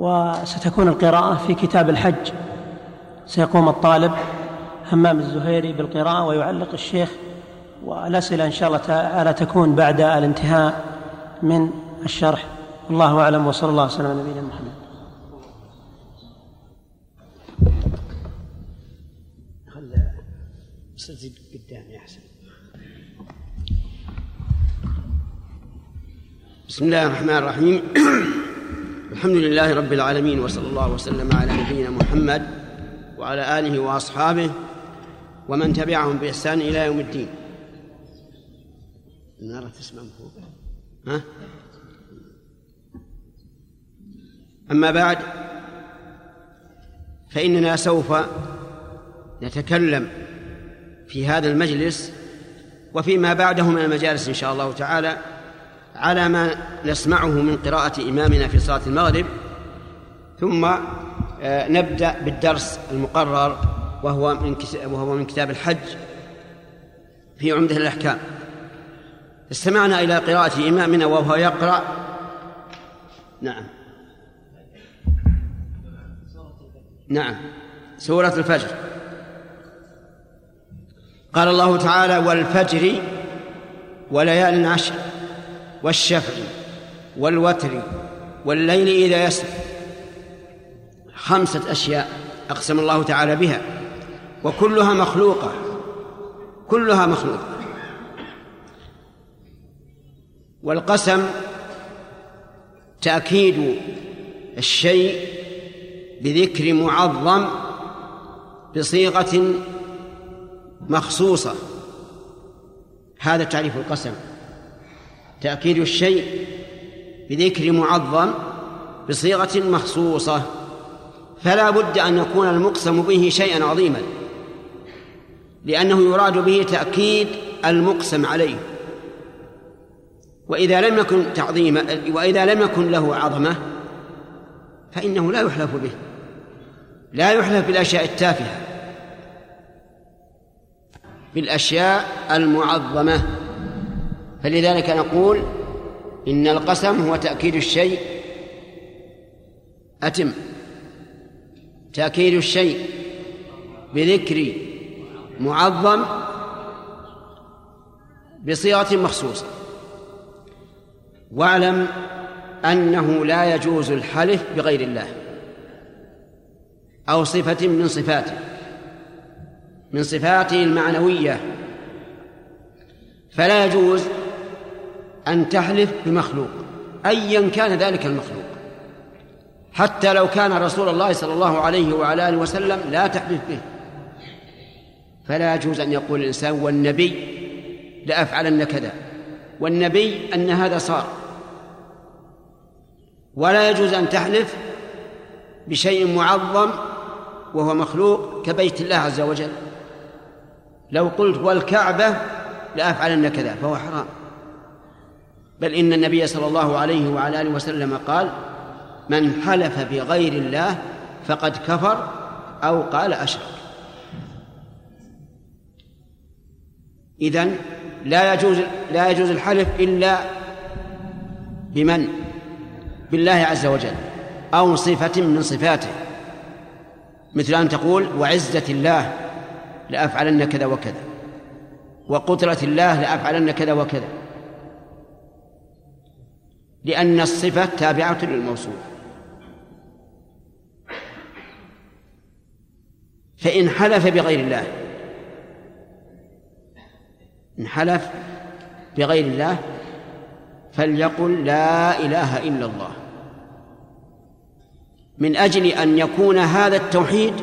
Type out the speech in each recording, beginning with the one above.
وستكون القراءة في كتاب الحج. سيقوم الطالب همام الزهيري بالقراءة ويعلق الشيخ والأسئلة إن شاء الله تعالى تكون بعد الانتهاء من الشرح. الله أعلم وصلى الله وسلم على نبينا محمد. خل قدامي أحسن بسم الله الرحمن الرحيم. الحمد لله رب العالمين وصلى الله وسلم على نبينا محمد وعلى آله وأصحابه ومن تبعهم بإحسان إلى يوم الدين. النار تسمع ها؟ أما بعد فإننا سوف نتكلم في هذا المجلس وفيما بعده من المجالس إن شاء الله تعالى. على ما نسمعه من قراءة إمامنا في صلاة المغرب ثم آه، نبدأ بالدرس المقرر وهو من وهو من كتاب الحج في عمدة الأحكام. استمعنا إلى قراءة إمامنا وهو يقرأ. نعم. نعم. سورة الفجر. قال الله تعالى والفجر وليال عشر. والشفع والوتر والليل إذا يسر. خمسة أشياء أقسم الله تعالى بها. وكلها مخلوقة. كلها مخلوقة. والقسم تأكيد الشيء بذكر معظم بصيغة مخصوصة. هذا تعريف القسم. تأكيد الشيء بذكر معظم بصيغة مخصوصة. فلا بد أن يكون المقسم به شيئا عظيما لأنه يراد به تأكيد المقسم عليه. وإذا لم يكن تعظيما وإذا لم يكن له عظمة فإنه لا يحلف به لا يحلف بالأشياء التافهة بالأشياء المعظمة. فلذلك نقول إن القسم هو تأكيد الشيء. أتم. تأكيد الشيء بذكر معظم بصيغة مخصوصة. واعلم أنه لا يجوز الحلف بغير الله أو صفة من صفاته. من صفاته المعنوية. فلا يجوز أن تحلف بمخلوق أيا كان ذلك المخلوق. حتى لو كان رسول الله صلى الله عليه وعلى آله وسلم لا تحلف به. فلا يجوز أن يقول الإنسان والنبي لأفعلن كذا. والنبي أن هذا صار. ولا يجوز أن تحلف بشيء معظم وهو مخلوق كبيت الله عز وجل. لو قلت والكعبة لأفعلن كذا فهو حرام. بل إن النبي صلى الله عليه وعلى آله وسلم قال من حلف بغير الله فقد كفر أو قال أشرك. إذن لا يجوز لا يجوز الحلف إلا بمن؟ بالله عز وجل أو صفة من صفاته. مثل أن تقول وعزة الله لأفعلن كذا وكذا وقدرة الله لأفعلن كذا وكذا. لأن الصفة تابعة للموصول فإن حلف بغير الله إن حلف بغير الله فليقل لا إله إلا الله. من أجل أن يكون هذا التوحيد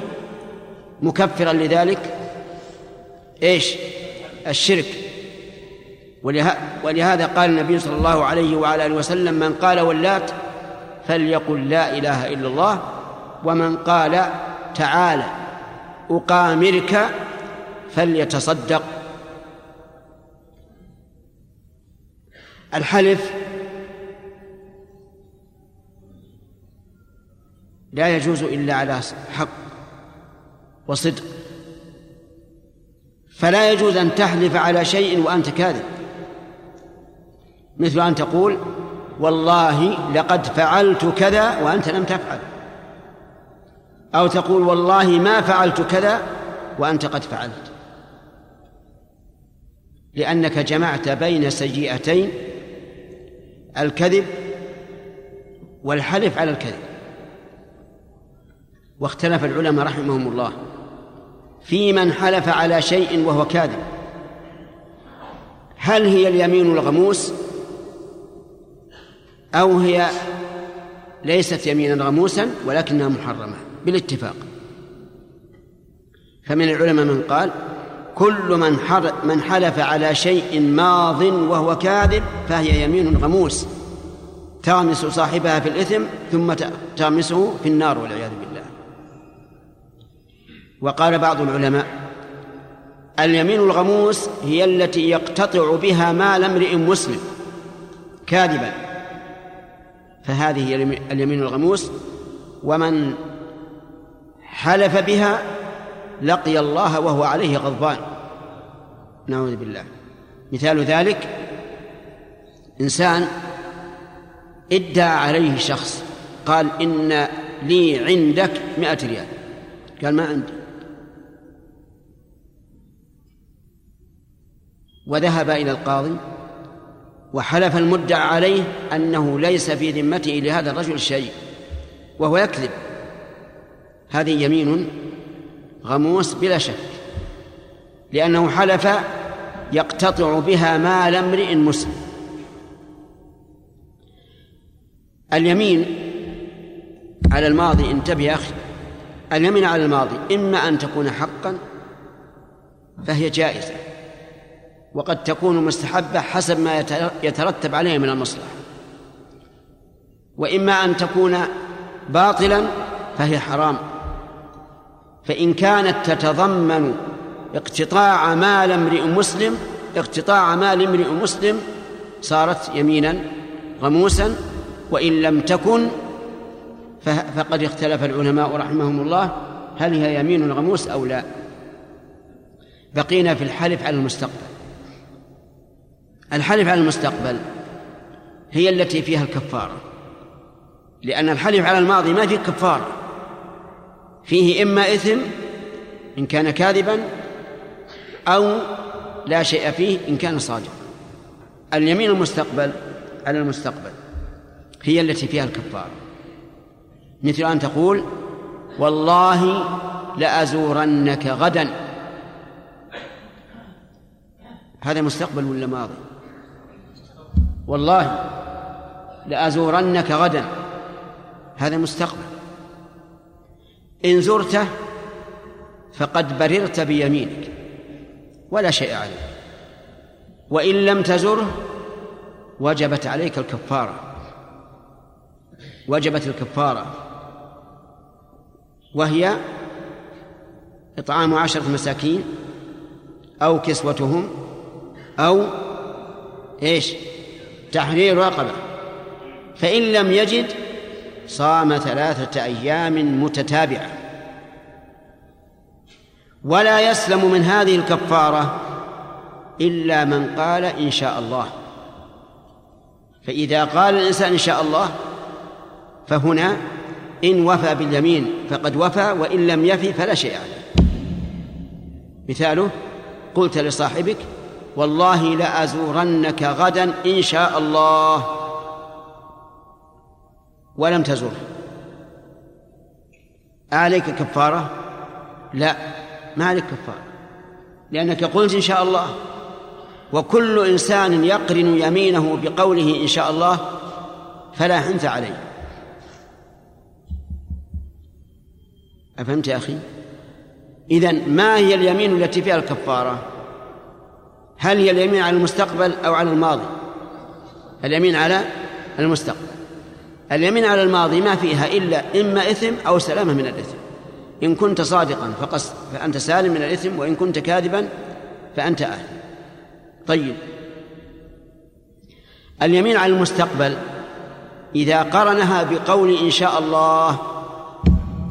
مكفرا لذلك إيش؟ الشرك. ولهذا قال النبي صلى الله عليه وعلى آله وسلم من قال ولات فليقل لا إله إلا الله ومن قال تعالى أقامرك فليتصدق. الحلف لا يجوز إلا على حق وصدق فلا يجوز أن تحلف على شيء وأنت كاذب. مثل أن تقول والله لقد فعلت كذا وأنت لم تفعل. أو تقول والله ما فعلت كذا وأنت قد فعلت. لأنك جمعت بين سيئتين الكذب والحلف على الكذب. واختلف العلماء رحمهم الله في من حلف على شيء وهو كاذب. هل هي اليمين الغموس أو هي ليست يمينا غموسا ولكنها محرمة بالاتفاق. فمن العلماء من قال كل من من حلف على شيء ماض وهو كاذب فهي يمين غموس تغمس صاحبها في الإثم ثم تغمسه في النار والعياذ بالله. وقال بعض العلماء اليمين الغموس هي التي يقتطع بها مال امرئ مسلم كاذبا. فهذه اليمين الغموس. ومن حلف بها لقي الله وهو عليه غضبان. نعوذ بالله. مثال ذلك إنسان ادعى عليه شخص قال إن لي عندك مئة ريال. قال ما عندي. وذهب إلى القاضي وحلف المدعى عليه أنه ليس في ذمته لهذا الرجل شيء وهو يكذب. هذه يمين غموس بلا شك لأنه حلف يقتطع بها مال امرئ مسلم. اليمين على الماضي انتبه يا أخي. اليمين على الماضي إما أن تكون حقا فهي جائزة. وقد تكون مستحبة حسب ما يترتب عليها من المصلحة. وإما أن تكون باطلا فهي حرام. فإن كانت تتضمن اقتطاع مال امرئ مسلم اقتطاع مال امرئ مسلم صارت يمينا غموسا وإن لم تكن فقد اختلف العلماء رحمهم الله هل هي يمين غموس أو لا. بقينا في الحلف على المستقبل. الحلف على المستقبل هي التي فيها الكفارة. لأن الحلف على الماضي ما فيه كفارة. فيه إما إثم إن كان كاذبا أو لا شيء فيه إن كان صادقا. اليمين المستقبل على المستقبل هي التي فيها الكفارة. مثل أن تقول والله لأزورنك غدا. هذا مستقبل ولا ماضي؟ والله لأزورنك غدا. هذا مستقبل. إن زرته فقد بررت بيمينك ولا شيء عليك. وإن لم تزره وجبت عليك الكفارة. وجبت الكفارة. وهي إطعام عشرة مساكين أو كسوتهم أو إيش؟ تحرير رقبة. فإن لم يجد صام ثلاثة أيام متتابعة. ولا يسلم من هذه الكفارة إلا من قال إن شاء الله. فإذا قال الإنسان إن شاء الله فهنا إن وفى باليمين فقد وفى وإن لم يفي فلا شيء عليه. مثاله قلت لصاحبك والله لأزورنك غدا إن شاء الله. ولم تزر عليك كفارة؟ لا ما عليك كفارة. لأنك قلت إن شاء الله. وكل إنسان يقرن يمينه بقوله إن شاء الله فلا حنث عليه. أفهمت يا أخي؟ إذن ما هي اليمين التي فيها الكفارة؟ هل هي اليمين على المستقبل أو على الماضي؟ اليمين على المستقبل. اليمين على الماضي ما فيها إلا إما إثم أو سلامة من الإثم. إن كنت صادقا فقص فأنت سالم من الإثم وإن كنت كاذبا فأنت أهل طيب. اليمين على المستقبل إذا قرنها بقول إن شاء الله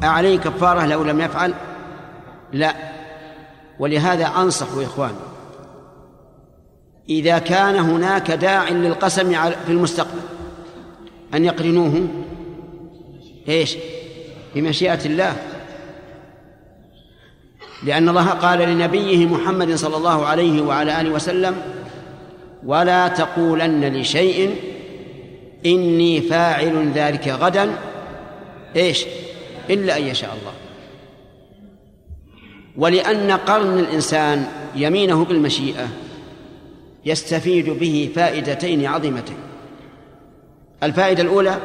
أعليه كفارة لو لم يفعل؟ لا. ولهذا أنصح إخواني إذا كان هناك داع للقسم في المستقبل أن يقرنوه. إيش؟ بمشيئة الله. لأن الله قال لنبيه محمد صلى الله عليه وعلى آله وسلم ولا تقولن لشيء إني فاعل ذلك غدا. إيش؟ إلا أن يشاء الله. ولأن قرن الإنسان يمينه بالمشيئة يستفيد به فائدتين عظيمتين. الفائدة الأولى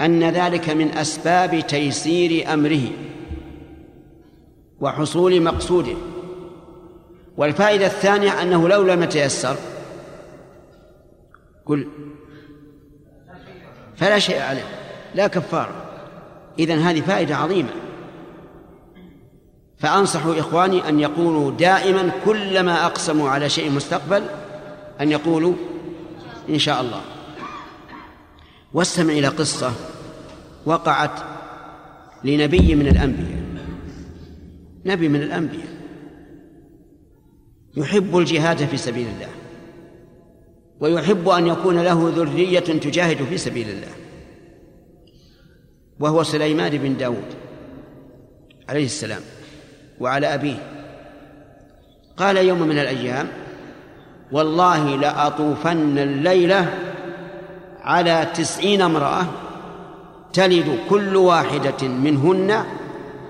أن ذلك من أسباب تيسير أمره وحصول مقصوده. والفائدة الثانية أنه لو لم يتيسر قل فلا شيء عليه لا كفارة. إذن هذه فائدة عظيمة. فأنصح إخواني أن يقولوا دائما كلما أقسموا على شيء مستقبل أن يقولوا إن شاء الله. واستمع إلى قصة وقعت لنبي من الأنبياء. نبي من الأنبياء. يحب الجهاد في سبيل الله. ويحب أن يكون له ذرية تجاهد في سبيل الله. وهو سليمان بن داود عليه السلام. وعلى أبيه. قال يوم من الأيام والله لأطوفن الليلة على تسعين امرأة تلد كل واحدة منهن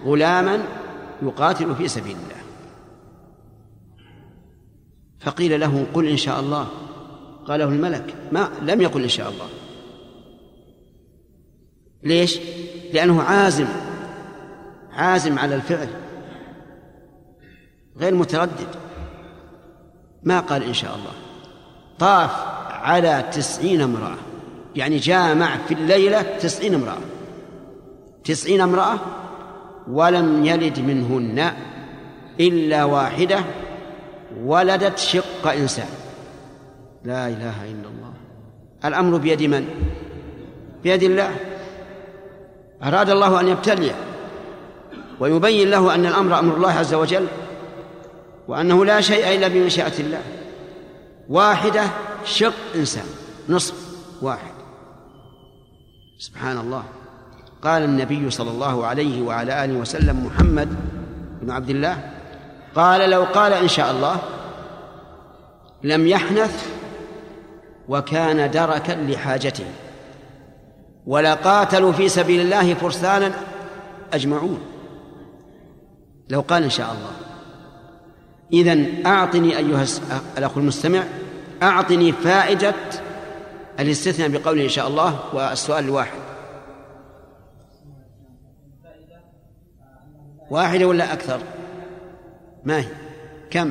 غلاما يقاتل في سبيل الله. فقيل له قل إن شاء الله. قاله الملك ما لم يقل إن شاء الله. ليش؟ لأنه عازم عازم على الفعل. غير متردد. ما قال إن شاء الله. طاف على تسعين امرأة. يعني جامع في الليلة تسعين امرأة. تسعين امرأة ولم يلد منهن إلا واحدة ولدت شق إنسان. لا إله إلا الله. الأمر بيد من؟ بيد الله. أراد الله أن يبتليه. ويبين له أن الأمر أمر الله عز وجل. وأنه لا شيء إلا بمشيئة الله. واحدة شق إنسان نصف واحد. سبحان الله قال النبي صلى الله عليه وعلى آله وسلم محمد بن عبد الله قال لو قال إن شاء الله لم يحنث وكان دركا لحاجته. ولقاتلوا في سبيل الله فرسانا أجمعون. لو قال إن شاء الله. إذن أعطني أيها الأخ المستمع أعطني فائدة الاستثناء بقوله إن شاء الله والسؤال الواحد. واحدة ولا أكثر؟ ما هي؟ كم؟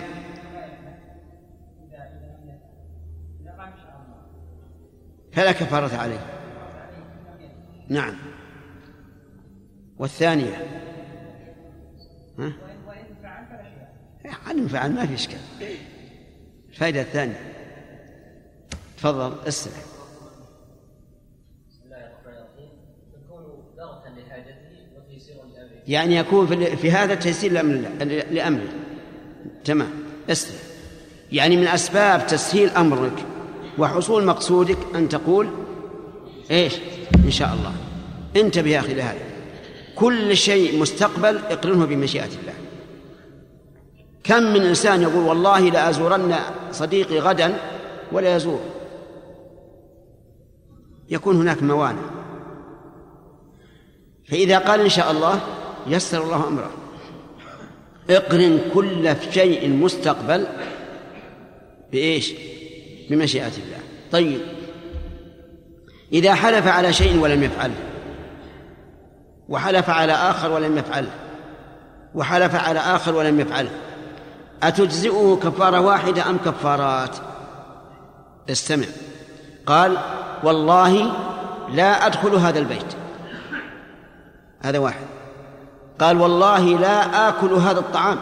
فلا كفارة عليه. نعم. والثانية؟ ها؟ علم فعل ما في إشكال. الفائدة الثانية. تفضل اسمع يعني يكون في هذا تيسير لأمره تمام. اسمع يعني من أسباب تسهيل أمرك وحصول مقصودك أن تقول إيش؟ إن شاء الله. انتبه يا أخي لهذا. كل شيء مستقبل اقرنه بمشيئة الله. كم من إنسان يقول والله لأزورن صديقي غدا ولا يزور؟ يكون هناك موانع. فإذا قال إن شاء الله يسر الله أمره. اقرن كل شيء مستقبل بإيش؟ بمشيئة الله. طيب. إذا حلف على شيء ولم يفعله وحلف على آخر ولم يفعله وحلف على آخر ولم يفعله أتجزئه كفارة واحدة أم كفارات؟ استمع. قال والله لا أدخل هذا البيت. هذا واحد. قال والله لا آكل هذا الطعام.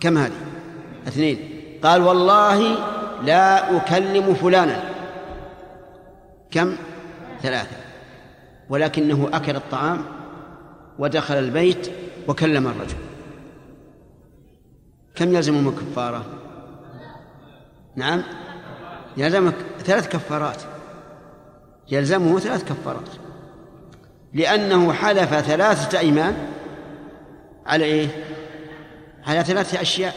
كم هذه؟ اثنين. قال والله لا أكلم فلانا. كم؟ ثلاثة. ولكنه أكل الطعام ودخل البيت وكلم الرجل. كم يلزم من كفارة نعم. يلزمك ثلاث كفارات. يلزمه ثلاث كفارات. لأنه حلف ثلاثة أيمان. على إيه؟ على ثلاثة أشياء.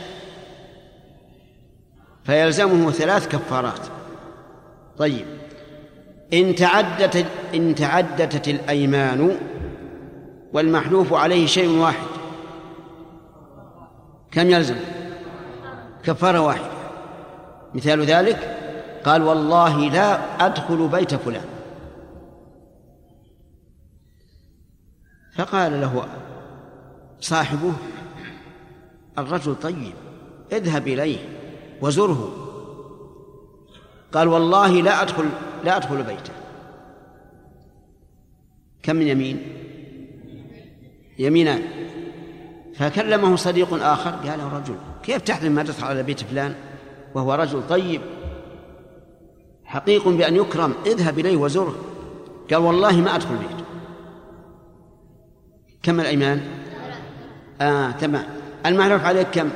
فيلزمه ثلاث كفارات. طيب. إن تعدت إن تعددت الأيمان والمحلوف عليه شيء واحد. كم يلزم؟ كفارة واحدة. مثال ذلك قال والله لا أدخل بيت فلان. فقال له صاحبه الرجل طيب اذهب إليه وزره. قال والله لا أدخل لا أدخل بيته. كم من يمين؟ يمينان. فكلمه صديق آخر قال له رجل كيف تحلم ما تدخل على بيت فلان؟ وهو رجل طيب حقيق بأن يكرم اذهب إليه وزره. قال والله ما أدخل بيته كم الأيمان؟ آه تمام. المعروف عليك كم؟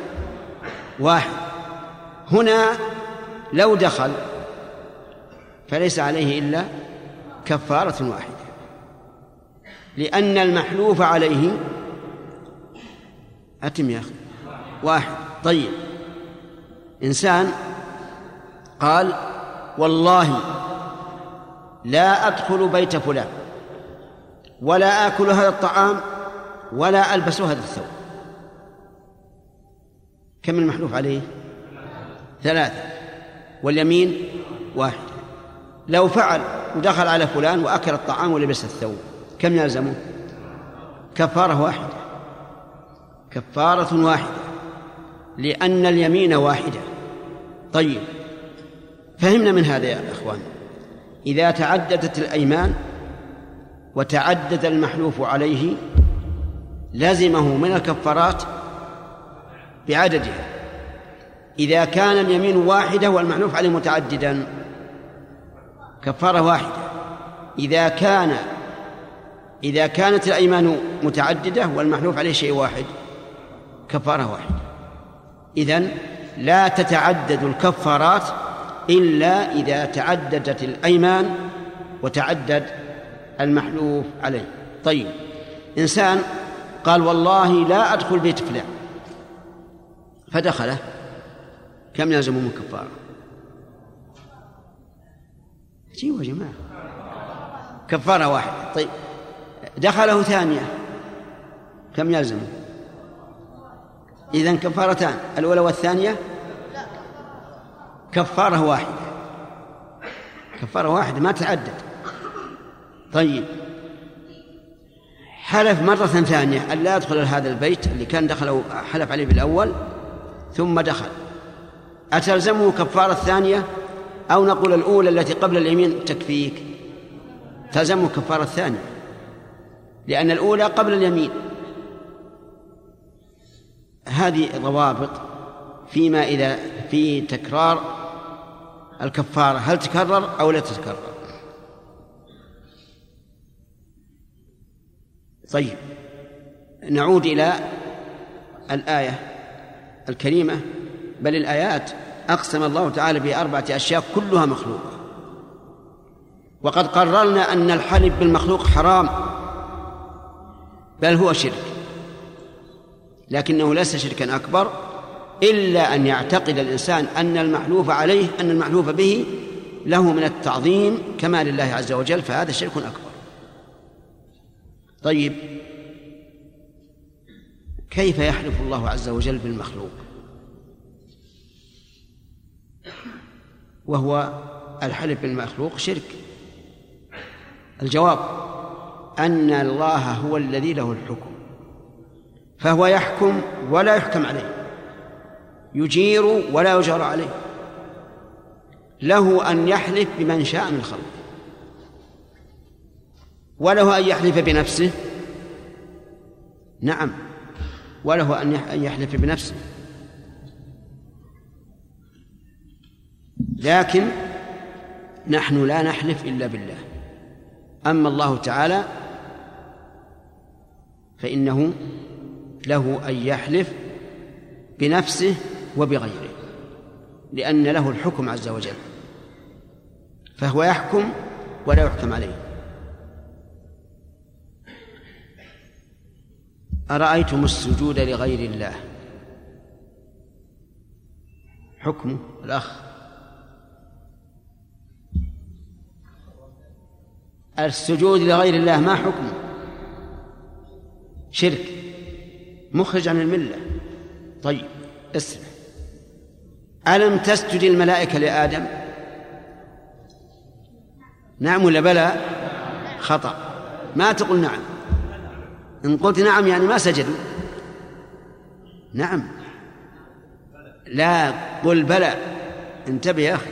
واحد. هنا لو دخل فليس عليه إلا كفارة واحدة لأن المحلوف عليه أتم يا أخي. واحد. طيب. إنسان قال والله لا أدخل بيت فلان ولا آكل هذا الطعام ولا ألبس هذا الثوب. كم المحلوف عليه؟ ثلاثة. واليمين؟ واحد. لو فعل ودخل على فلان وأكل الطعام ولبس الثوب كم يلزمه؟ كفارة واحدة كفارة واحدة لأن اليمين واحدة. طيب فهمنا من هذا يا أخوان. إذا تعددت الأيمان وتعدد المحلوف عليه لزمه من الكفارات بعددها. إذا كان اليمين واحدة والمحلوف عليه متعددا كفارة واحدة. إذا كان إذا كانت الأيمان متعددة والمحلوف عليه شيء واحد كفارة واحدة. إذن لا تتعدد الكفارات إلا إذا تعددت الأيمان وتعدد المحلوف عليه. طيب إنسان قال والله لا أدخل بيت فلان. فدخله. كم يلزم من كفارة؟ جيوا يا جماعة. كفارة واحدة. طيب دخله ثانية. كم يلزم إذن كفارتان الأولى والثانية؟ كفارة واحدة. كفارة واحدة ما تعدد. طيب. حلف مرة ثانية أن لا يدخل هذا البيت اللي كان دخله حلف عليه بالأول ثم دخل. أتلزمه كفارة ثانية أو نقول الأولى التي قبل اليمين؟ تكفيك. تلزمه كفارة ثانية لأن الأولى قبل اليمين. هذه ضوابط فيما إذا في تكرار الكفارة هل تكرر أو لا تتكرر؟ طيب نعود إلى الآية الكريمة. بل الآيات أقسم الله تعالى بأربعة أشياء كلها مخلوقة. وقد قررنا أن الحلف بالمخلوق حرام بل هو شرك. لكنه ليس شركا أكبر إلا أن يعتقد الإنسان أن المحلوف عليه أن المحلوف به له من التعظيم كما لله عز وجل فهذا شرك أكبر. طيب كيف يحلف الله عز وجل بالمخلوق؟ وهو الحلف بالمخلوق شرك. الجواب أن الله هو الذي له الحكم. فهو يحكم ولا يحكم عليه. يجير ولا يجار عليه. له أن يحلف بمن شاء من خلقه. وله أن يحلف بنفسه. نعم. وله أن يحلف بنفسه. لكن نحن لا نحلف إلا بالله. أما الله تعالى فإنه له أن يحلف بنفسه وبغيره لأن له الحكم عز وجل فهو يحكم ولا يحكم عليه. أرأيتم السجود لغير الله؟ حكمه الأخ. السجود لغير الله ما حكمه؟ شرك. مخرج عن الملة. طيب اسمع. ألم تسجد الملائكة لآدم؟ نعم ولا بلى؟ خطأ. ما تقول نعم؟ إن قلت نعم يعني ما سجدوا. نعم. لا قل بلى. انتبه يا أخي.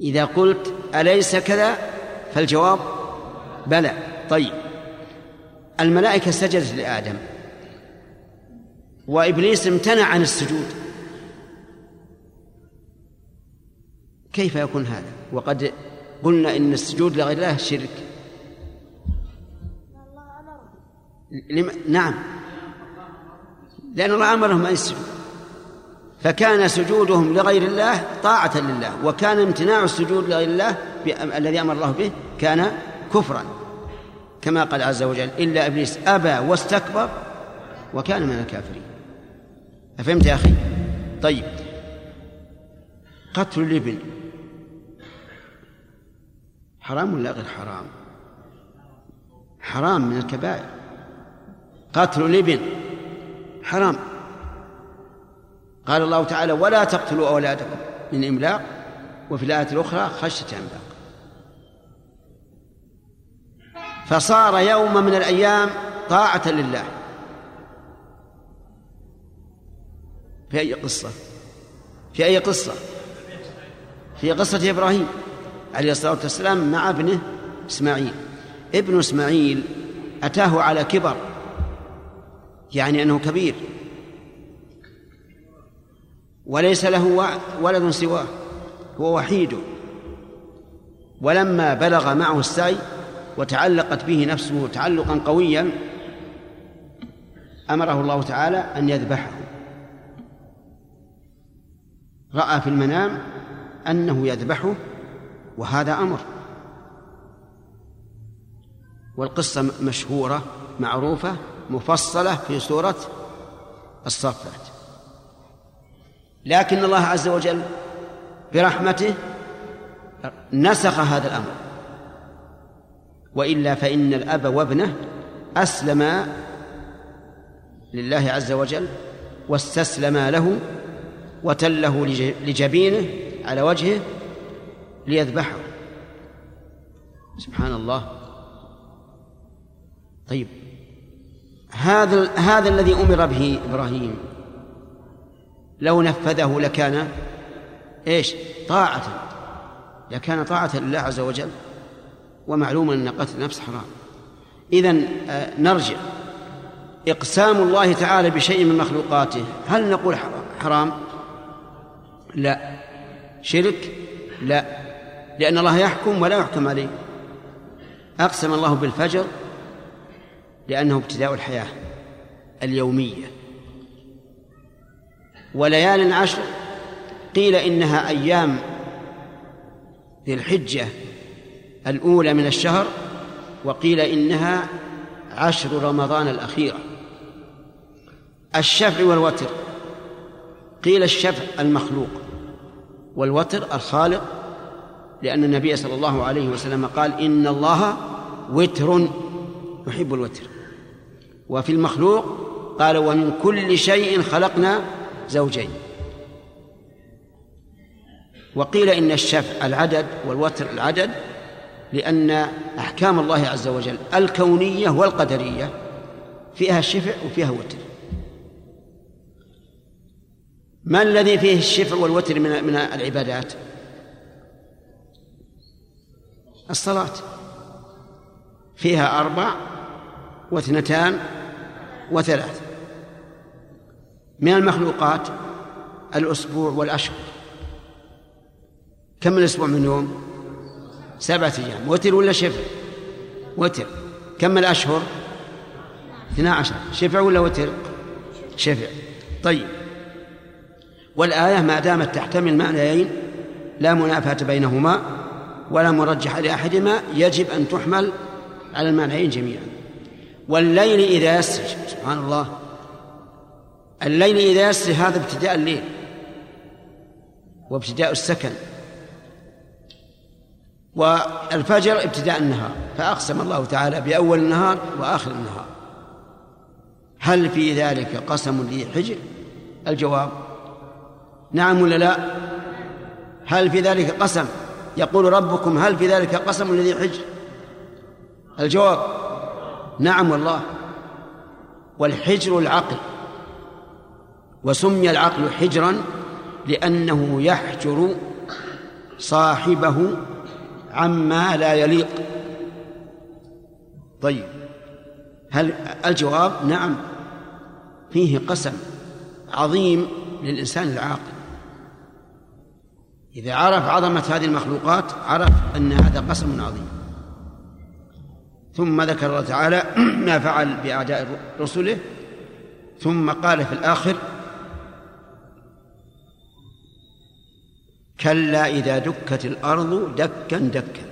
إذا قلت أليس كذا؟ فالجواب بلى. طيب. الملائكة سجدت لآدم. وإبليس امتنع عن السجود. كيف يكون هذا؟ وقد قلنا إن السجود لغير الله شرك. لم... نعم. لأن الله أمرهم أن يسجدوا. فكان سجودهم لغير الله طاعة لله وكان امتناع السجود لغير الله الذي أمر الله به كان كفرا. كما قال عز وجل إلا إبليس أبى واستكبر وكان من الكافرين. أفهمت يا أخي؟ طيب. قتل الابن حرام ولا غير حرام؟ حرام من الكبائر. قتل الابن حرام. قال الله تعالى ولا تقتلوا أولادكم من إملاق وفي الآية الأخرى خشية إملاق فصار يوم من الأيام طاعة لله. في أي قصة؟ في أي قصة؟ في قصة إبراهيم عليه الصلاة والسلام مع ابنه إسماعيل. ابن إسماعيل أتاه على كبر يعني أنه كبير. وليس له ولد سواه هو وحيد ولما بلغ معه السعي وتعلقت به نفسه تعلقا قويا أمره الله تعالى أن يذبحه. رأى في المنام أنه يذبحه وهذا أمر. والقصة مشهورة معروفة مفصلة في سورة الصافات لكن الله عز وجل برحمته نسخ هذا الأمر. وإلا فإن الأب وابنه اسلما لله عز وجل واستسلما له وتله لجبينه على وجهه ليذبحه. سبحان الله. طيب. هذا هذا الذي أمر به إبراهيم. لو نفذه لكان إيش؟ طاعة. لكان طاعة لله عز وجل. ومعلوم أن قتل النفس حرام. إذا آه، نرجع. إقسام الله تعالى بشيء من مخلوقاته. هل نقول حرام؟ لا. شرك؟ لا. لأن الله يحكم ولا يحكم عليه. أقسم الله بالفجر لأنه ابتداء الحياة اليومية. وليال عشر قيل إنها أيام ذي الحجة الأولى من الشهر وقيل إنها عشر رمضان الأخيرة. الشفع والوتر. قيل الشفع المخلوق والوتر الخالق لأن النبي صلى الله عليه وسلم قال إن الله وتر يحب الوتر. وفي المخلوق قال ومن كل شيء خلقنا زوجين. وقيل إن الشفع العدد والوتر العدد لأن أحكام الله عز وجل الكونية والقدرية فيها الشفع وفيها وتر ما الذي فيه الشفع والوتر من من العبادات؟ الصلاة. فيها أربع واثنتان وثلاث. من المخلوقات الأسبوع والأشهر كم الأسبوع من يوم؟ سبعة أيام. وتر ولا شفع؟ وتر. كم الأشهر؟ اثنا عشر. شفع ولا وتر؟ شفع. طيب. والآية ما دامت تحتمل معنيين لا منافاة بينهما ولا مرجح لأحدهما يجب أن تحمل على المعنيين جميعا. والليل إذا يسر. سبحان الله. الليل إذا يسر هذا ابتداء الليل وابتداء السكن. والفجر ابتداء النهار فأقسم الله تعالى بأول النهار وآخر النهار. هل في ذلك قسم ذي حجر الجواب نعم ولا لا؟ هل في ذلك قسم؟ يقول ربكم هل في ذلك قسم لذي حجر الجواب نعم والله. والحجر العقل وسمي العقل حجرا لأنه يحجر صاحبه عما لا يليق. طيب هل الجواب؟ نعم. فيه قسم عظيم للإنسان العاقل. إذا عرف عظمة هذه المخلوقات عرف أن هذا قسم عظيم. ثم ذكر الله تعالى ما فعل بأعداء رسله ثم قال في الآخر كلا إذا دكت الأرض دكا دكا.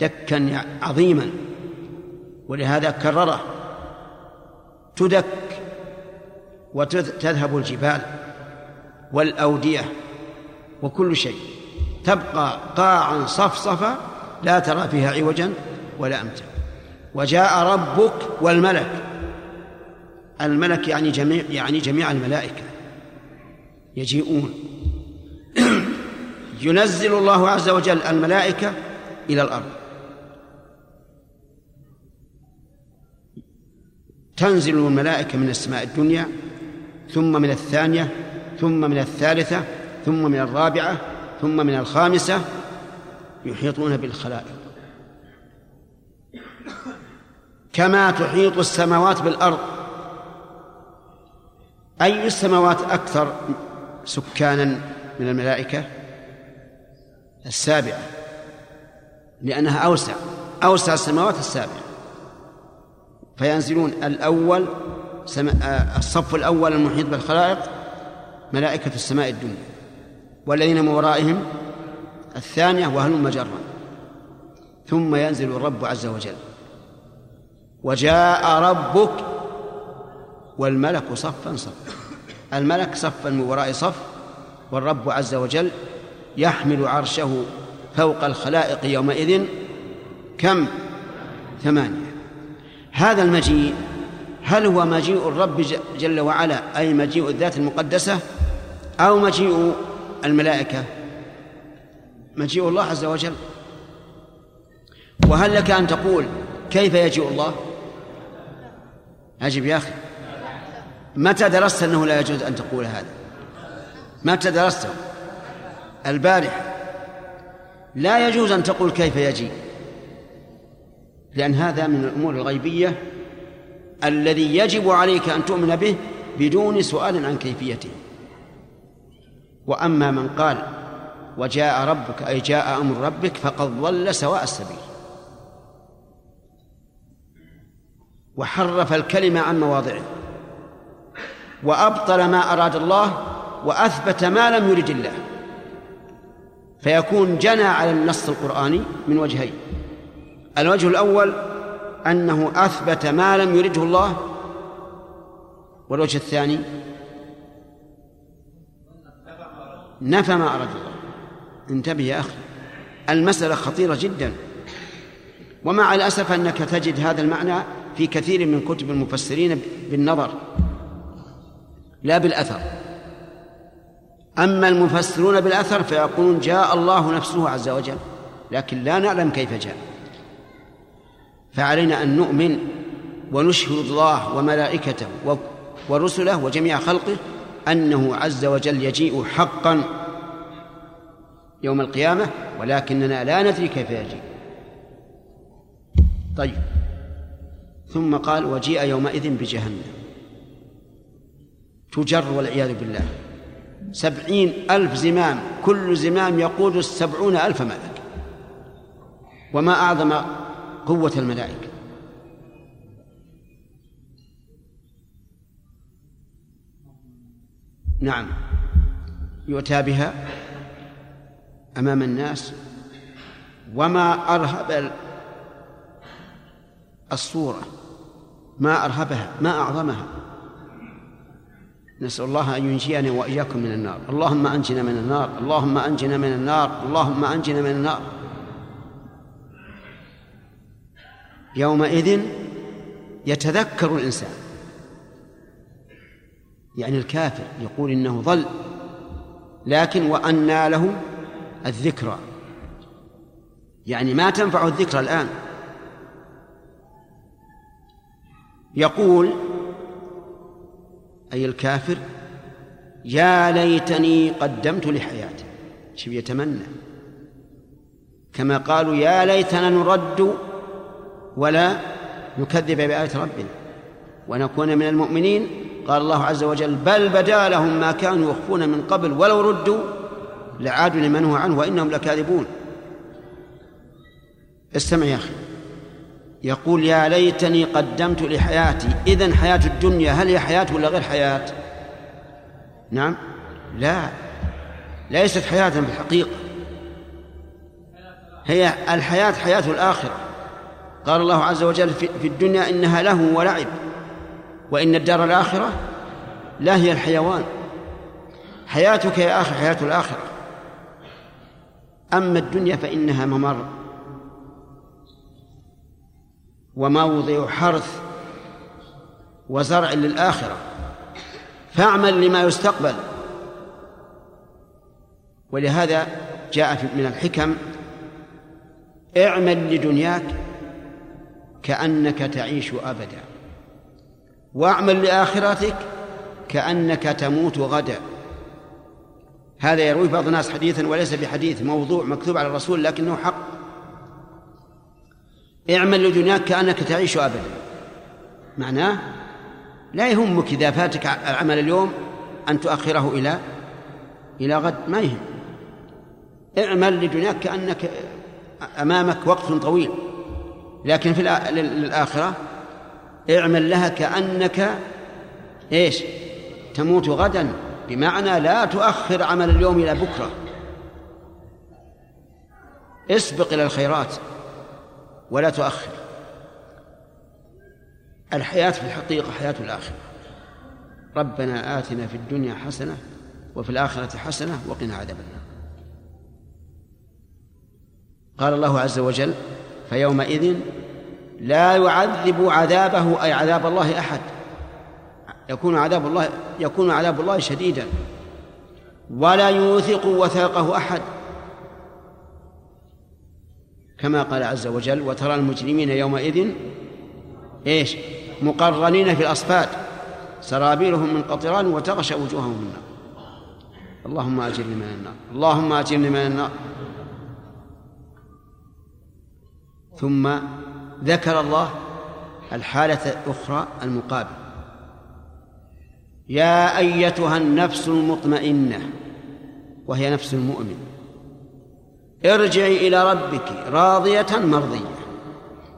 دكا عظيما. ولهذا كرره. تدك وتذهب الجبال والأودية وكل شيء. تبقى قاعا صفصفا لا ترى فيها عوجا ولا أمتا. وجاء ربك والملك. الملك يعني جميع يعني جميع الملائكة. يجيئون. ينزل الله عز وجل الملائكة إلى الأرض. تنزل الملائكة من السماء الدنيا ثم من الثانية ثم من الثالثة ثم من الرابعة ثم من الخامسة يحيطون بالخلائق. كما تحيط السماوات بالأرض. أي السماوات أكثر سكانا؟ من الملائكة السابعة لأنها أوسع أوسع السماوات السابعة. فينزلون الأول آه، الصف الأول المحيط بالخلائق ملائكة السماء الدنيا والذين من ورائهم الثانية وهلم مجرا ثم ينزل الرب عز وجل. وجاء ربك والملك صفا صفا. الملك صفا من وراء صف والرب عز وجل يحمل عرشه فوق الخلائق يومئذ كم؟ ثمانية. هذا المجيء هل هو مجيء الرب جل وعلا أي مجيء الذات المقدسة أو مجيء الملائكة؟ مجيء الله عز وجل. وهل لك أن تقول كيف يجيء الله؟ أجب يا أخي. متى درست أنه لا يجوز أن تقول هذا؟ متى درسته البارح لا يجوز أن تقول كيف يجيء لأن هذا من الأمور الغيبية الذي يجب عليك أن تؤمن به بدون سؤال عن كيفيته. وأما من قال وجاء ربك أي جاء أمر ربك فقد ضل سواء السبيل. وحرف الكلمة عن مواضعه. وأبطل ما أراد الله وأثبت ما لم يرد الله. فيكون جنى على النص القرآني من وجهين. الوجه الأول أنه أثبت ما لم يرده الله. والوجه الثاني نفى ما أراد الله. انتبه يا أخي. المسألة خطيرة جدا. ومع الأسف أنك تجد هذا المعنى في كثير من كتب المفسرين بالنظر. لا بالأثر. أما المفسرون بالأثر فيقولون جاء الله نفسه عز وجل لكن لا نعلم كيف جاء. فعلينا أن نؤمن ونشهد الله وملائكته ورسله وجميع خلقه أنه عز وجل يجيء حقا يوم القيامة ولكننا لا ندري كيف يجيء. طيب. ثم قال وجيء يومئذ بجهنم. تجر والعياذ بالله. سبعين ألف زمام كل زمام يقود السبعون ألف ملك. وما أعظم قوة الملائكة. نعم. يؤتى بها أمام الناس. وما أرهب الصورة. ما أرهبها ما أعظمها. نسأل الله أن ينجينا وإياكم من النار. اللهم أنجنا من النار. اللهم أنجنا من النار. اللهم أنجنا من النار. يومئذ يتذكر الإنسان. يعني الكافر يقول إنه ضل لكن وأنى له الذكرى. يعني ما تنفع الذكرى الآن. يقول أي الكافر يا ليتني قدمت لحياتي. شو يتمنى. كما قالوا يا ليتنا نرد ولا نكذب بآية ربنا. ونكون من المؤمنين. قال الله عز وجل بل بدا لهم ما كانوا يخفون من قبل ولو ردوا لعادوا لمن هو عنه وإنهم لكاذبون. استمع يا أخي. يقول يا ليتني قدمت لحياتي. إذن حياة الدنيا هل هي حياة ولا غير حياة؟ نعم. لا. ليست حياة في الحقيقة هي الحياة حياة الآخرة. قال الله عز وجل في الدنيا إنها له ولعب وإن الدار الآخرة لا هي الحيوان. حياتك يا أخي حياة الآخرة. أما الدنيا فإنها ممر. وموضع حرث وزرع للآخرة. فاعمل لما يستقبل. ولهذا جاء من الحكم اعمل لدنياك كأنك تعيش أبدا واعمل لآخرتك كأنك تموت غدا. هذا يروي بعض الناس حديثا وليس بحديث موضوع مكتوب على الرسول لكنه حق. اعمل لدنياك كأنك تعيش أبدا. معناه؟ لا يهمك إذا فاتك العمل اليوم أن تؤخره إلى إلى غد ما يهم. اعمل لدنياك كأنك أمامك وقت طويل. لكن في الآخرة اعمل لها كأنك إيش؟ تموت غدا. بمعنى لا تؤخر عمل اليوم إلى بكرة. اسبق إلى الخيرات. ولا تؤخر. الحياة في الحقيقة حياة الآخرة. ربنا آتنا في الدنيا حسنة وفي الآخرة حسنة وقنا عذاب النار. قال الله عز وجل فيومئذ لا يعذب عذابه أي عذاب الله أحد. يكون عذاب الله يكون عذاب الله شديدا. ولا يوثق وثاقه أحد. كما قال عز وجل وترى المجرمين يومئذ إيش؟ مقرنين في الأصفاد سرابيلهم من قطران وتغشى وجوههم النار. اللهم أجرني من النار اللهم أجرني من النار. ثم ذكر الله الحالة الأخرى المقابل. يا أيتها النفس المطمئنة وهي نفس المؤمن. ارجعي إلى ربك راضية مرضية.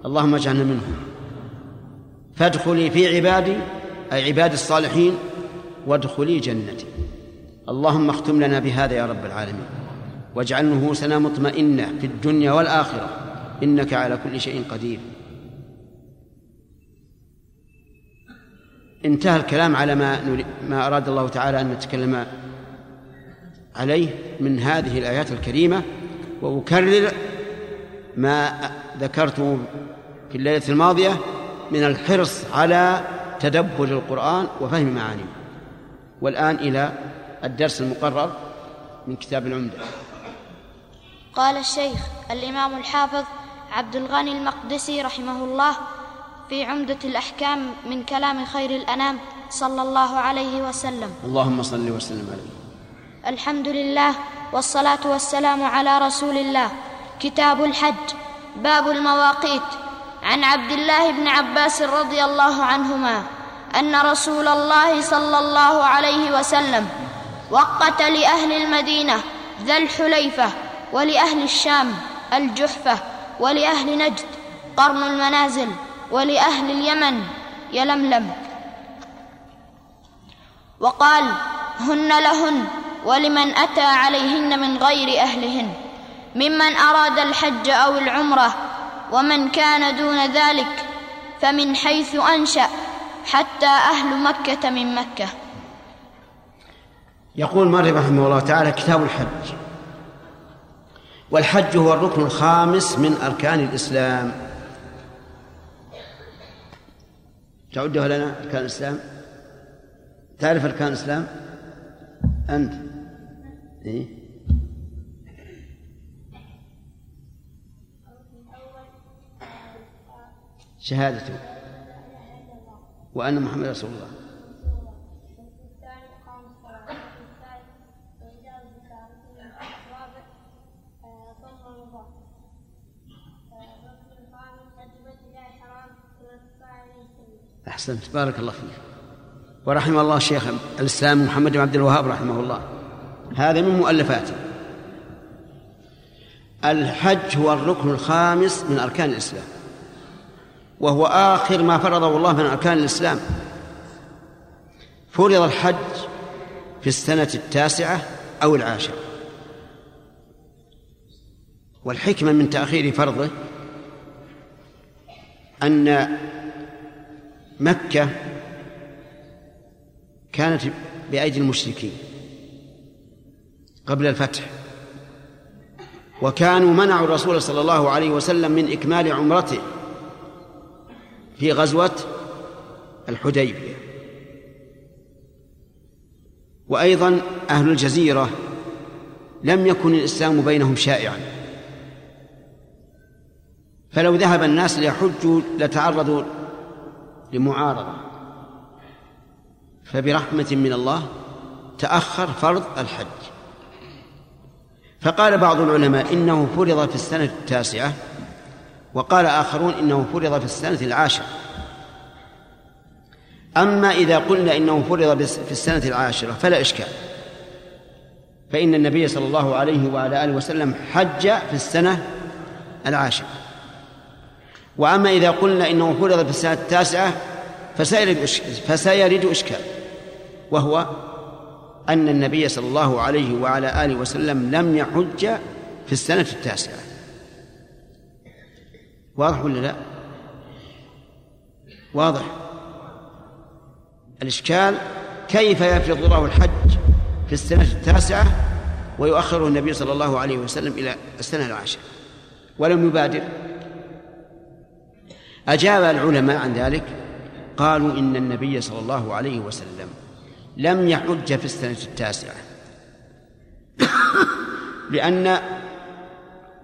اللهم اجعلنا منهم. فادخلي في عبادي أي عباد الصالحين وادخلي جنتي. اللهم اختم لنا بهذا يا رب العالمين. واجعل نفوسنا مطمئنة في الدنيا والآخرة. إنك على كل شيء قدير. انتهى الكلام على ما ما أراد الله تعالى أن نتكلم عليه من هذه الآيات الكريمة. وأكرر ما ذكرته في الليلة الماضية من الحرص على تدبر القرآن وفهم معانيه. والآن إلى الدرس المقرر من كتاب العمدة. قال الشيخ الإمام الحافظ عبد الغني المقدسي رحمه الله في عمدة الأحكام من كلام خير الأنام صلى الله عليه وسلم. اللهم صل وسلم عليه. الحمد لله والصلاة والسلام على رسول الله. كتاب الحج باب المواقيت. عن عبد الله بن عباس رضي الله عنهما أن رسول الله صلى الله عليه وسلم وقت لأهل المدينة ذا الحليفة ولأهل الشام الجحفة ولأهل نجد قرن المنازل ولأهل اليمن يلملم. وقال هن لهن ولمن أتى عليهن من غير أهلهن ممن أراد الحج أو العمرة ومن كان دون ذلك فمن حيث أنشأ حتى أهل مكة من مكة. يقول مريم رحمه الله تعالى كتاب الحج. والحج هو الركن الخامس من أركان الإسلام. تعدها لنا أركان الإسلام؟ تعرف أركان الإسلام؟ أنت. إيه؟ شهادته وأن محمد رسول الله. أحسنت. بارك الله فيك. ورحم الله شيخ الإسلام محمد بن عبد الوهاب رحمه الله. هذا من مؤلفاته الحج هو الركن الخامس من أركان الإسلام. وهو آخر ما فرضه الله من أركان الإسلام. فرض الحج في السنة التاسعة أو العاشرة. والحكمة من تأخير فرضه أن مكة كانت بأيدي المشركين. قبل الفتح. وكانوا منعوا الرسول صلى الله عليه وسلم من إكمال عمرته في غزوة الحديبية. وأيضا أهل الجزيرة لم يكن الإسلام بينهم شائعا. فلو ذهب الناس ليحجوا لتعرضوا لمعارضة. فبرحمة من الله تأخر فرض الحج. فقال بعض العلماء إنه فرض في السنة التاسعة وقال آخرون إنه فرض في السنة العاشرة. أما إذا قلنا إنه فرض في السنة العاشرة فلا إشكال. فإن النبي صلى الله عليه وعلى آله وسلم حج في السنة العاشرة. وأما إذا قلنا إنه فرض في السنة التاسعة فسيرد فسيرد إشكال وهو أن النبي صلى الله عليه وعلى آله وسلم لم يحج في السنة التاسعة. واضح ولا لا؟ واضح. الإشكال كيف يفرض الله الحج في السنة التاسعة ويؤخره النبي صلى الله عليه وسلم إلى السنة العاشرة ولم يبادر؟ أجاب العلماء عن ذلك قالوا إن النبي صلى الله عليه وسلم لم يحج في السنة التاسعة. لأن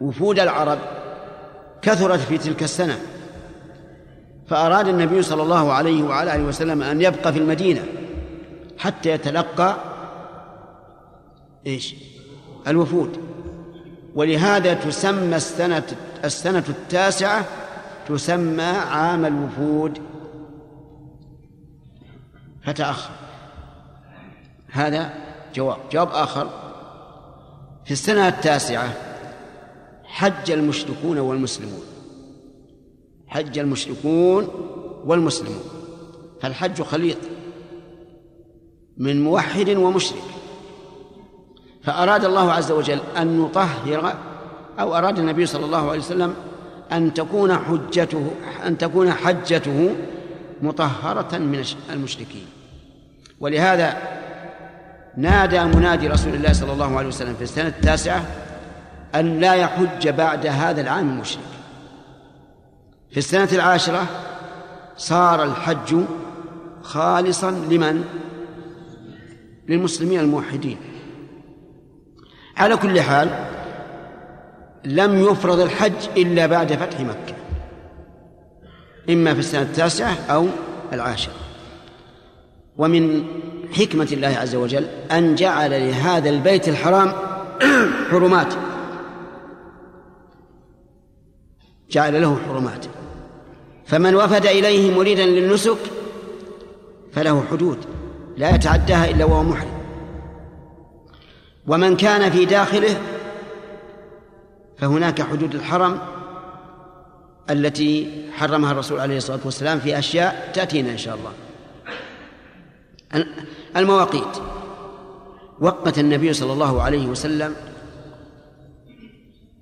وفود العرب كثرت في تلك السنة. فأراد النبي صلى الله عليه وعلى آله وسلم أن يبقى في المدينة حتى يتلقى إيش؟ الوفود. ولهذا تسمى السنة السنة التاسعة تسمى عام الوفود. فتأخر. هذا جواب. جواب آخر. في السنة التاسعة حج المشركون والمسلمون. حج المشركون والمسلمون. فالحج خليط من موحد ومشرك. فأراد الله عز وجل أن يطهر أو أراد النبي صلى الله عليه وسلم أن تكون حجته أن تكون حجته مطهرة من المشركين. ولهذا نادى منادي رسول الله صلى الله عليه وسلم في السنة التاسعة أن لا يحج بعد هذا العام المشرك. في السنة العاشرة صار الحج خالصا لمن؟ للمسلمين الموحدين. على كل حال لم يفرض الحج إلا بعد فتح مكة. إما في السنة التاسعة أو العاشرة. ومن حكمة الله عز وجل أن جعل لهذا البيت الحرام حرمات. جعل له حرمات. فمن وفد إليه مريدا للنسك فله حدود لا يتعداها إلا وهو محرم. ومن كان في داخله فهناك حدود الحرم التي حرمها الرسول عليه الصلاة والسلام في أشياء تأتينا إن شاء الله. المواقيت. وقت النبي صلى الله عليه وسلم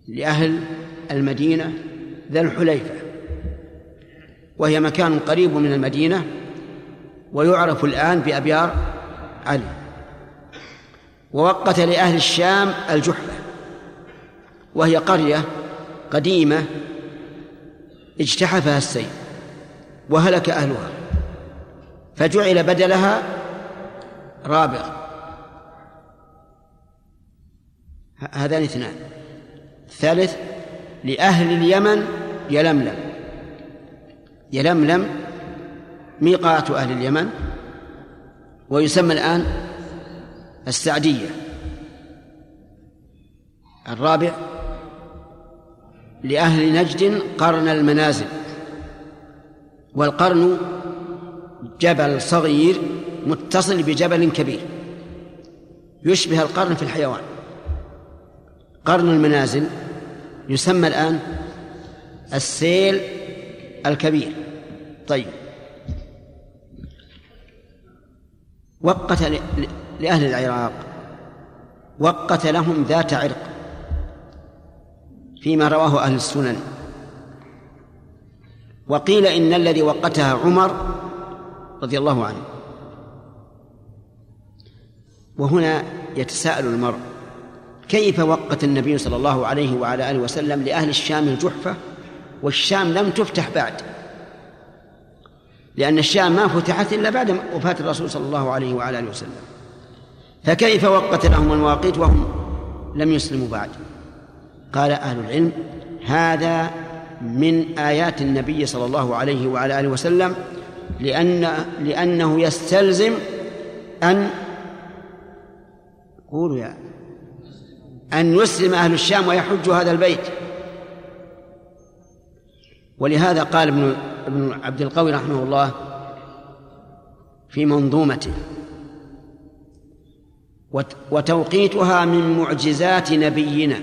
لأهل المدينة ذا الحليفة وهي مكان قريب من المدينة ويعرف الآن بأبيار علي. ووقت لأهل الشام الجحفة وهي قرية قديمة اجتحفها السيل وهلك أهلها. فجعل بدلها رابغ. هذان اثنان. الثالث لأهل اليمن يلملم. يلملم ميقات أهل اليمن ويسمى الآن السعدية. الرابع لأهل نجد قرن المنازل. والقرن جبل صغير متصل بجبل كبير. يشبه القرن في الحيوان. قرن المنازل يسمى الآن السيل الكبير. طيب. وقت لأهل العراق. وقت لهم ذات عرق. فيما رواه أهل السنن. وقيل إن الذي وقتها عمر رضي الله عنه. وهنا يتساءل المرء كيف وقت النبي صلى الله عليه وعلى آله وسلم لأهل الشام الجحفة والشام لم تفتح بعد؟ لأن الشام ما فتحت إلا بعد وفاة الرسول صلى الله عليه وعلى آله وسلم. فكيف وقت لهم المواقيت وهم لم يسلموا بعد؟ قال أهل العلم هذا من آيات النبي صلى الله عليه وعلى آله وسلم لأن لأنه يستلزم أن قولوا يا أن يسلم أهل الشام ويحجوا هذا البيت. ولهذا قال ابن ابن عبد القوي رحمه الله في منظومته وتوقيتها من معجزات نبينا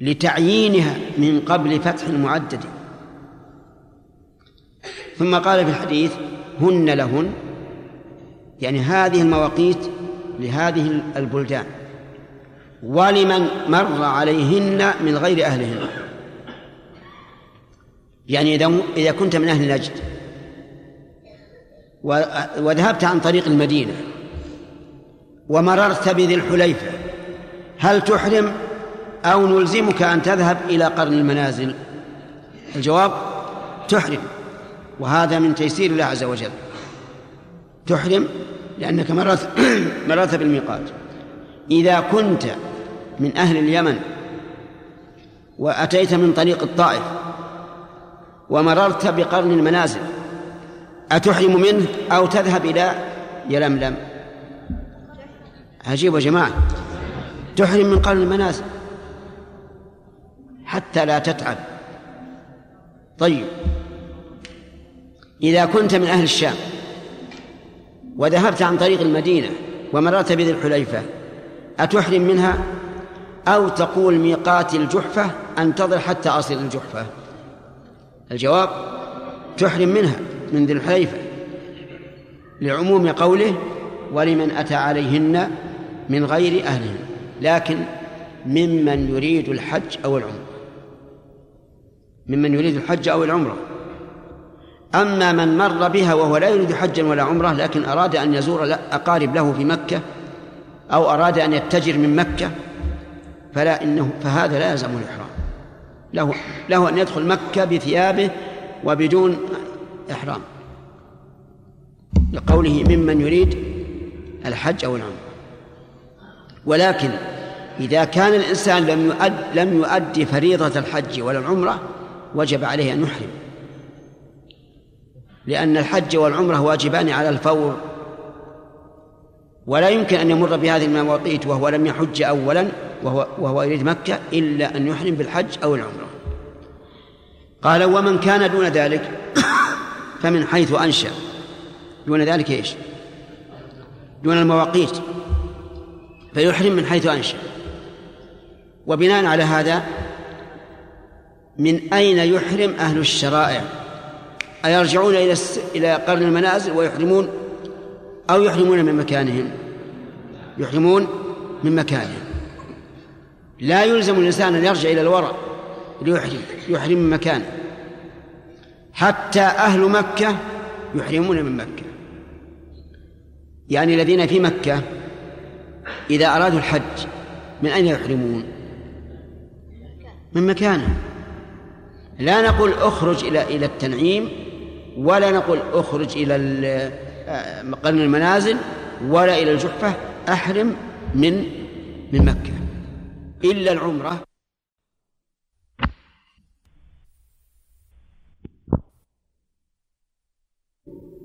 لتعيينها من قبل فتح المعدد. ثم قال في الحديث هن لهن يعني هذه المواقيت لهذه البلدان. ولمن مر عليهن من غير أهلهن. يعني إذا إذا كنت من أهل نجد. وذهبت عن طريق المدينة. ومررت بذي الحليفة. هل تحرم أو نلزمك أن تذهب إلى قرن المنازل؟ الجواب تحرم. وهذا من تيسير الله عز وجل. تحرم لأنك مررت مررت بالميقات. إذا كنت من أهل اليمن وأتيت من طريق الطائف ومررت بقرن المنازل أتحرم منه أو تذهب إلى يلملم؟ عجيب يا جماعة. تحرم من قرن المنازل حتى لا تتعب. طيب. إذا كنت من أهل الشام وذهبت عن طريق المدينة ومررت بذي الحليفة أتحرم منها؟ أو تقول ميقات الجحفة أنتظر حتى أصل الجحفة؟ الجواب تحرم منها من ذي الحليفة لعموم قوله ولمن أتى عليهن من غير أهلهن لكن ممن يريد الحج أو العمرة. ممن يريد الحج أو العمرة. أما من مر بها وهو لا يريد حجا ولا عمرة لكن أراد أن يزور أقارب له في مكة أو أراد أن يتجر من مكة فلا إنه فهذا لا يلزم الإحرام. له له أن يدخل مكة بثيابه وبدون إحرام. لقوله ممن يريد الحج أو العمرة. ولكن إذا كان الإنسان لم يؤد لم يؤدي فريضة الحج ولا العمرة وجب عليه أن يحرم. لأن الحج والعمرة واجبان على الفور. ولا يمكن أن يمر بهذه المواقيت وهو لم يحج أولا وهو, وهو يريد مكة إلا أن يحرم بالحج أو العمرة. قال ومن كان دون ذلك فمن حيث أنشأ. دون ذلك إيش؟ دون المواقيت. فيحرم من حيث أنشأ. وبناء على هذا من أين يحرم أهل الشرائع؟ أيرجعون إلى إلى قرن المنازل ويحرمون أو يحرمون من مكانهم؟ يحرمون من مكانهم. لا يلزم الإنسان أن يرجع إلى الوراء ليحرم يحرم من مكانه. حتى أهل مكة يحرمون من مكة. يعني الذين في مكة إذا أرادوا الحج من أين يحرمون؟ من مكانهم لا نقول اخرج إلى إلى التنعيم ولا نقول اخرج إلى قرن المنازل ولا إلى الجحفة أحرم من من مكة. إلا العمرة.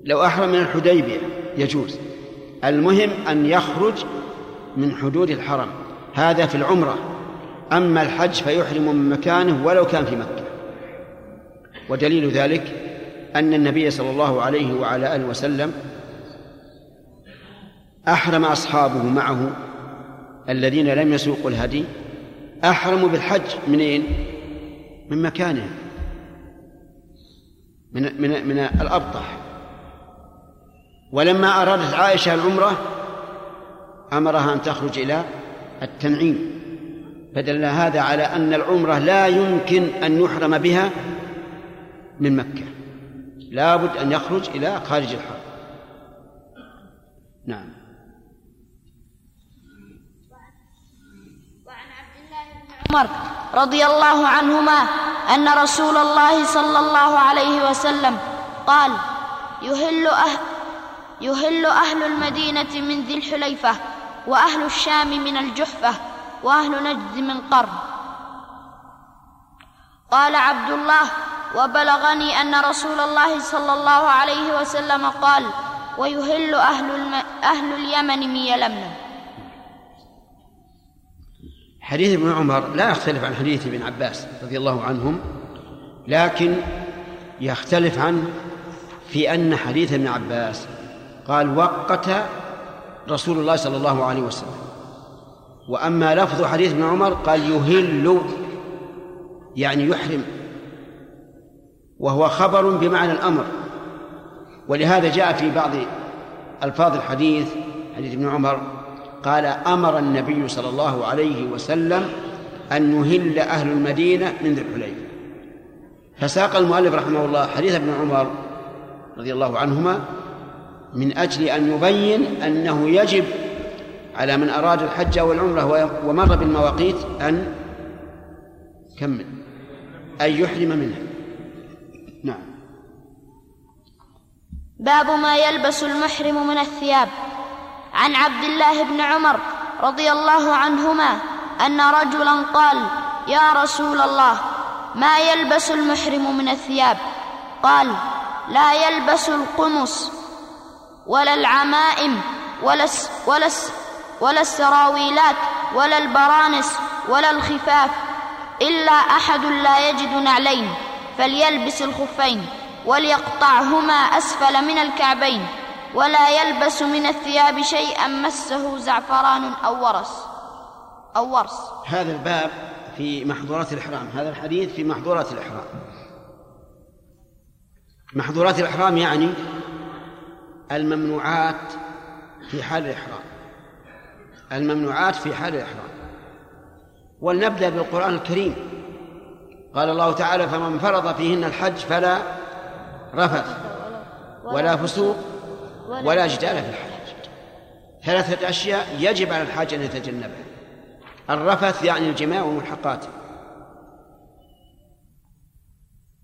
لو أحرم من الحديبية يجوز. المهم أن يخرج من حدود الحرم. هذا في العمرة. أما الحج فيحرم من مكانه ولو كان في مكة. ودليل ذلك أن النبي صلى الله عليه وعلى آله وسلم أحرم أصحابه معه الذين لم يسوقوا الهدي أحرموا بالحج منين؟ من مكانهم من من من الأبطح ولما أرادت عائشة العمرة أمرها أن تخرج إلى التنعيم فدل هذا على أن العمرة لا يمكن أن يحرم بها من مكة لا بد أن يخرج إلى خارج الحرم نعم. وعن عبد الله بن عمر رضي الله عنهما أن رسول الله صلى الله عليه وسلم قال يهل أهل يهل أهل المدينة من ذي الحليفة وأهل الشام من الجحفة وأهل نجد من قرن. قال عبد الله وبلغني أن رسول الله صلى الله عليه وسلم قال ويهل أهل, الم... أهل اليمن من يلملم حديث ابن عمر لا يختلف عن حديث ابن عباس رضي الله عنهم لكن يختلف عنه في أن حديث ابن عباس قال وقت رسول الله صلى الله عليه وسلم. وأما لفظ حديث ابن عمر قال يهل يعني يحرم. وهو خبر بمعنى الأمر. ولهذا جاء في بعض ألفاظ الحديث حديث ابن عمر قال أمر النبي صلى الله عليه وسلم أن يهل أهل المدينة من ذي الحليفة فساق المؤلف رحمه الله حديث ابن عمر رضي الله عنهما من أجل أن يبين أنه يجب على من أراد الحج أو العمرة ومر بالمواقيت أن كمل أن يحرم منها نعم باب ما يلبس المحرم من الثياب. عن عبد الله بن عمر رضي الله عنهما أن رجلا قال يا رسول الله ما يلبس المحرم من الثياب؟ قال لا يلبس القمص ولا العمائم ولا ولا ولا السراويلات ولا البرانس ولا الخفاف إلا أحد لا يجد نعلين فليلبس الخفين. وليقطعهما أسفل من الكعبين ولا يلبس من الثياب شيئا مسه زعفران أو ورس. أو ورس. هذا الباب في محظورات الإحرام هذا الحديث في محظورات الإحرام. محظورات الإحرام يعني الممنوعات في حال الإحرام. الممنوعات في حال الإحرام. ولنبدأ بالقرآن الكريم. قال الله تعالى فمن فرض فيهن الحج فلا رفث ولا فسوق ولا جدال في الحج ثلاثة أشياء يجب على الحاج أن يتجنبها. الرفث يعني الجماع وملحقاته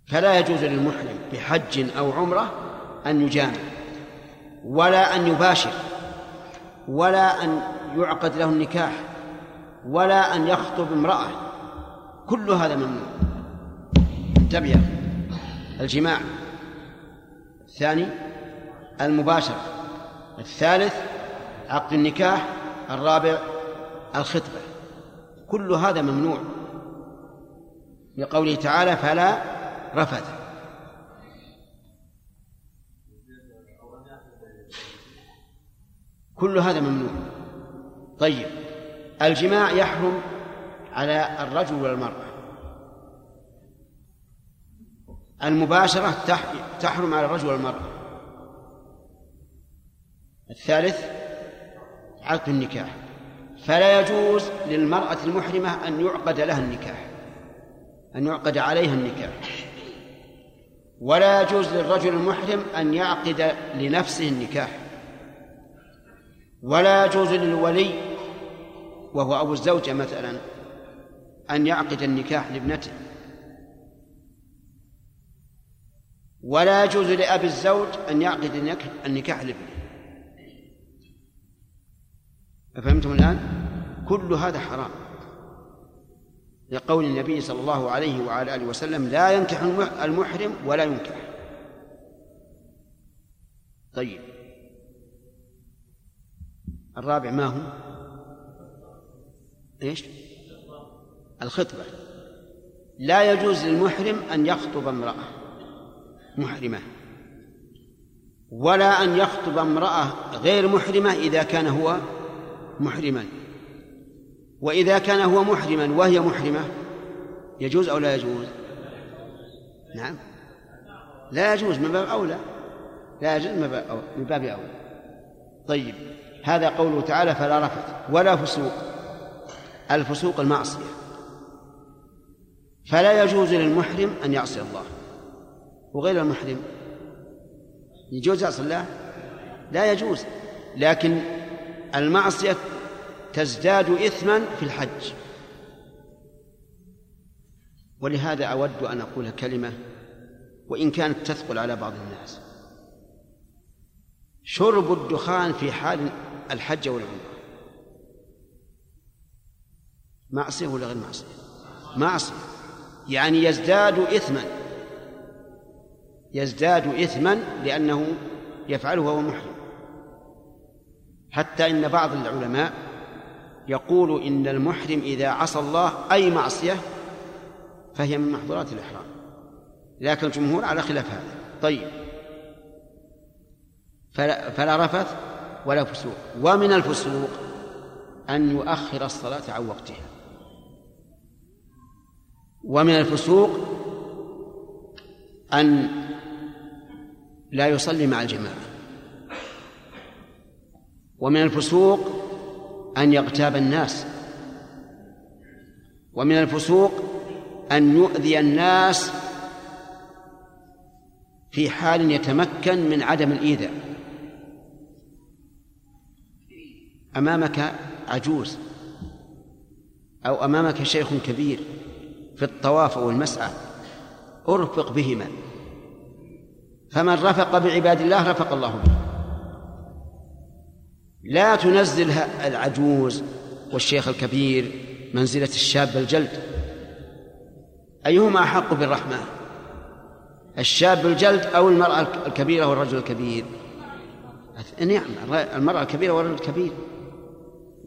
فلا يجوز للمحرم بحج أو عمرة أن يجامع ولا أن يباشر ولا أن يعقد له النكاح ولا أن يخطب امرأة. كل هذا ممنوع. انتبه الجماع الثاني المباشرة الثالث عقد النكاح الرابع الخطبة. كل هذا ممنوع. لقوله تعالى فلا رفث كل هذا ممنوع. طيب الجماع يحرم على الرجل والمرأة. المباشرة تحرم على الرجل والمرأة. الثالث عقد النكاح. فلا يجوز للمرأة المحرمة أن يعقد لها النكاح أن يعقد عليها النكاح. ولا يجوز للرجل المحرم أن يعقد لنفسه النكاح. ولا يجوز للولي وهو أبو الزوجة مثلا أن يعقد النكاح لابنته. ولا يجوز لأبي الزوج أن يعقد النكاح لابنه. أفهمتم الآن؟ كل هذا حرام. لقول النبي صلى الله عليه وعلى آله وسلم لا ينكح المحرم ولا ينكح. طيب. الرابع ما هو؟ إيش؟ الخطبة. لا يجوز للمحرم أن يخطب امرأة. محرمة. ولا أن يخطب امرأة غير محرمة إذا كان هو محرما. وإذا كان هو محرما وهي محرمة يجوز أو لا يجوز؟ نعم. لا يجوز من باب أولى. لا يجوز من باب أولى. طيب هذا قوله تعالى فلا رفث ولا فسوق. الفسوق المعصية. فلا يجوز للمحرم أن يعصي الله. وغير المحرم. يجوز يعصي الله لا يجوز. لكن المعصية تزداد إثما في الحج. ولهذا أود أن أقول كلمة وإن كانت تثقل على بعض الناس. شرب الدخان في حال الحج والعمرة. معصية ولا غير معصية؟ معصية. يعني يزداد إثما. يزداد إثما لأنه يفعله وهو محرم. حتى إن بعض العلماء يقول إن المحرم إذا عصى الله أي معصية فهي من محظورات الإحرام. لكن الجمهور على خلاف هذا. طيب. فلا, فلا رفث ولا فسوق. ومن الفسوق أن يؤخر الصلاة عن وقتها. ومن الفسوق أن لا يصلي مع الجماعة. ومن الفسوق أن يغتاب الناس. ومن الفسوق أن يؤذي الناس في حال يتمكن من عدم الإيذاء. أمامك عجوز أو أمامك شيخ كبير في الطواف أو المسعى أرفق بهما. فمن رفق بعباد الله رفق الله به. لا تنزل العجوز والشيخ الكبير منزلة الشاب الجلد أيهما أحق بالرحمة؟ الشاب الجلد أو المرأة الكبيرة والرجل الكبير؟ نعم المرأة الكبيرة والرجل الكبير.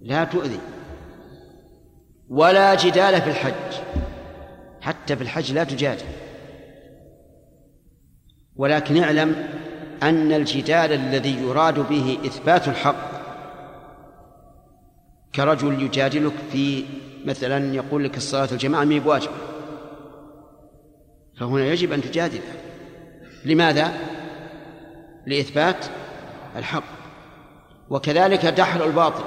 لا تؤذي. ولا جدال في الحج. حتى في الحج لا تجادل. ولكن اعلم أن الجدال الذي يراد به إثبات الحق كرجل يجادلك في مثلا يقول لك الصلاة الجماعة ما بواجبة فهنا يجب أن تجادله. لماذا؟ لإثبات الحق. وكذلك دحر الباطل.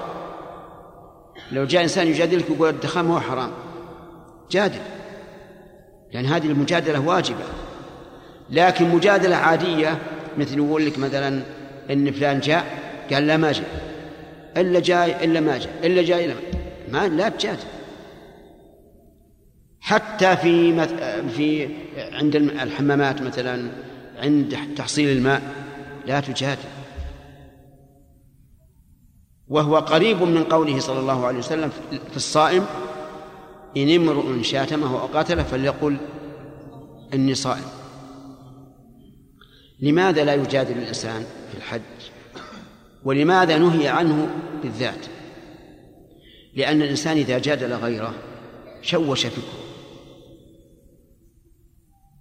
لو جاء إنسان يجادلك يقول الدخان هو حرام. جادل. لأن هذه المجادلة واجبة. لكن مجادلة عادية مثل يقول لك مثلا إن فلان جاء قال لا ما جاء. إلا جاي إلا ما جاء. إلا جاي إلا ما لا تجادل حتى في مث... في عند الحمامات مثلا عند تحصيل الماء لا تجادل. وهو قريب من قوله صلى الله عليه وسلم في الصائم إن امرؤ شاتمه أو قاتله فليقل إني صائم. لماذا لا يجادل الإنسان في الحج؟ ولماذا نهي عنه بالذات؟ لأن الإنسان إذا جادل غيره شوش فكره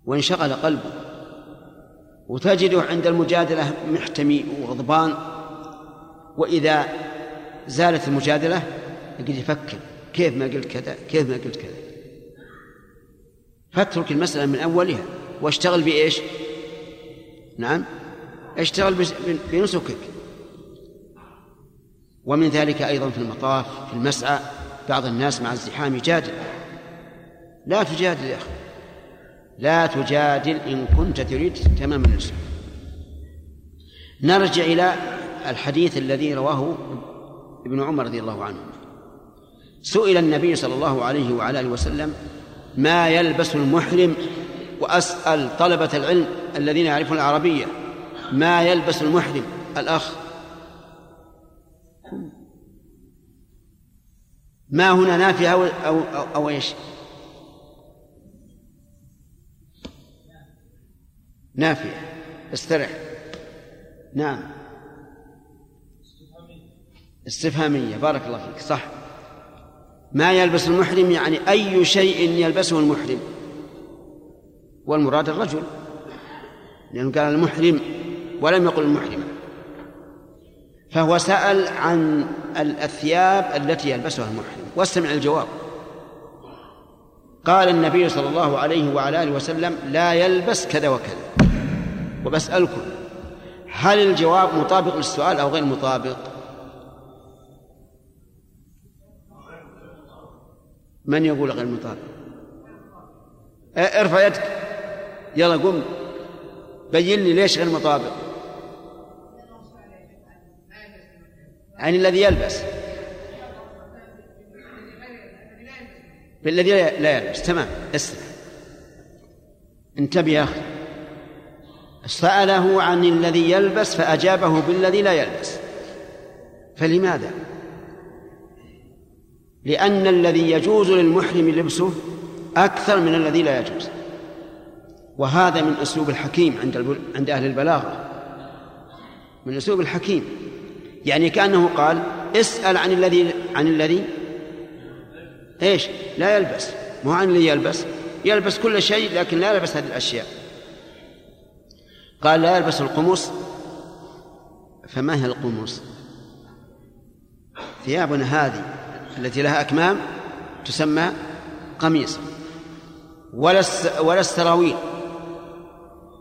وانشغل قلبه. وتجده عند المجادلة محتمي وغضبان وإذا زالت المجادلة يقعد يفكر كيف ما قلت كذا؟ كيف ما قلت كذا؟ فاترك المسألة من أولها واشتغل بإيش؟ نعم. اشتغل بنسكك. ومن ذلك أيضا في المطاف في المسعى بعض الناس مع الزحام يجادل. لا تجادل يا أخي. لا تجادل إن كنت تريد تمام الإسلام نرجع إلى الحديث الذي رواه ابن عمر رضي الله عنه. سئل النبي صلى الله عليه وعلى آله وسلم ما يلبس المحرم وأسأل طلبة العلم الذين يعرفون العربية ما يلبس المحرم. الأخ. ما هنا نافيه أو أو, أو, أو إيش؟ نافية. استرح. نعم. استفهامية. بارك الله فيك. صح. ما يلبس المحرم يعني أي شيء يلبسه المحرم. والمراد الرجل لأنه قال المحرم ولم يقل المحرمة فهو سأل عن الثياب التي يلبسها المحرم واستمع الجواب قال النبي صلى الله عليه وعلى آله وسلم لا يلبس كذا وكذا. وبسألكم هل الجواب مطابق للسؤال أو غير مطابق؟ من يقول غير مطابق؟ ارفع يدك. يلا قم بين لي ليش غير مطابق؟ عن الذي يلبس. بالذي لا يلبس. تمام. اسمع انتبه يا أخي. سأله عن الذي يلبس فأجابه بالذي لا يلبس. فلماذا؟ لأن الذي يجوز للمحرم لبسه أكثر من الذي لا يجوز. وهذا من أسلوب الحكيم عند عند أهل البلاغة. من أسلوب الحكيم. يعني كأنه قال اسأل عن الذي عن الذي إيش؟ لا يلبس. مو عن الذي يلبس. يلبس كل شيء لكن لا يلبس هذه الأشياء. قال لا يلبس القمص. فما هي القمص؟ ثيابنا هذه التي لها أكمام تسمى قميص. ولا ولا السراويل.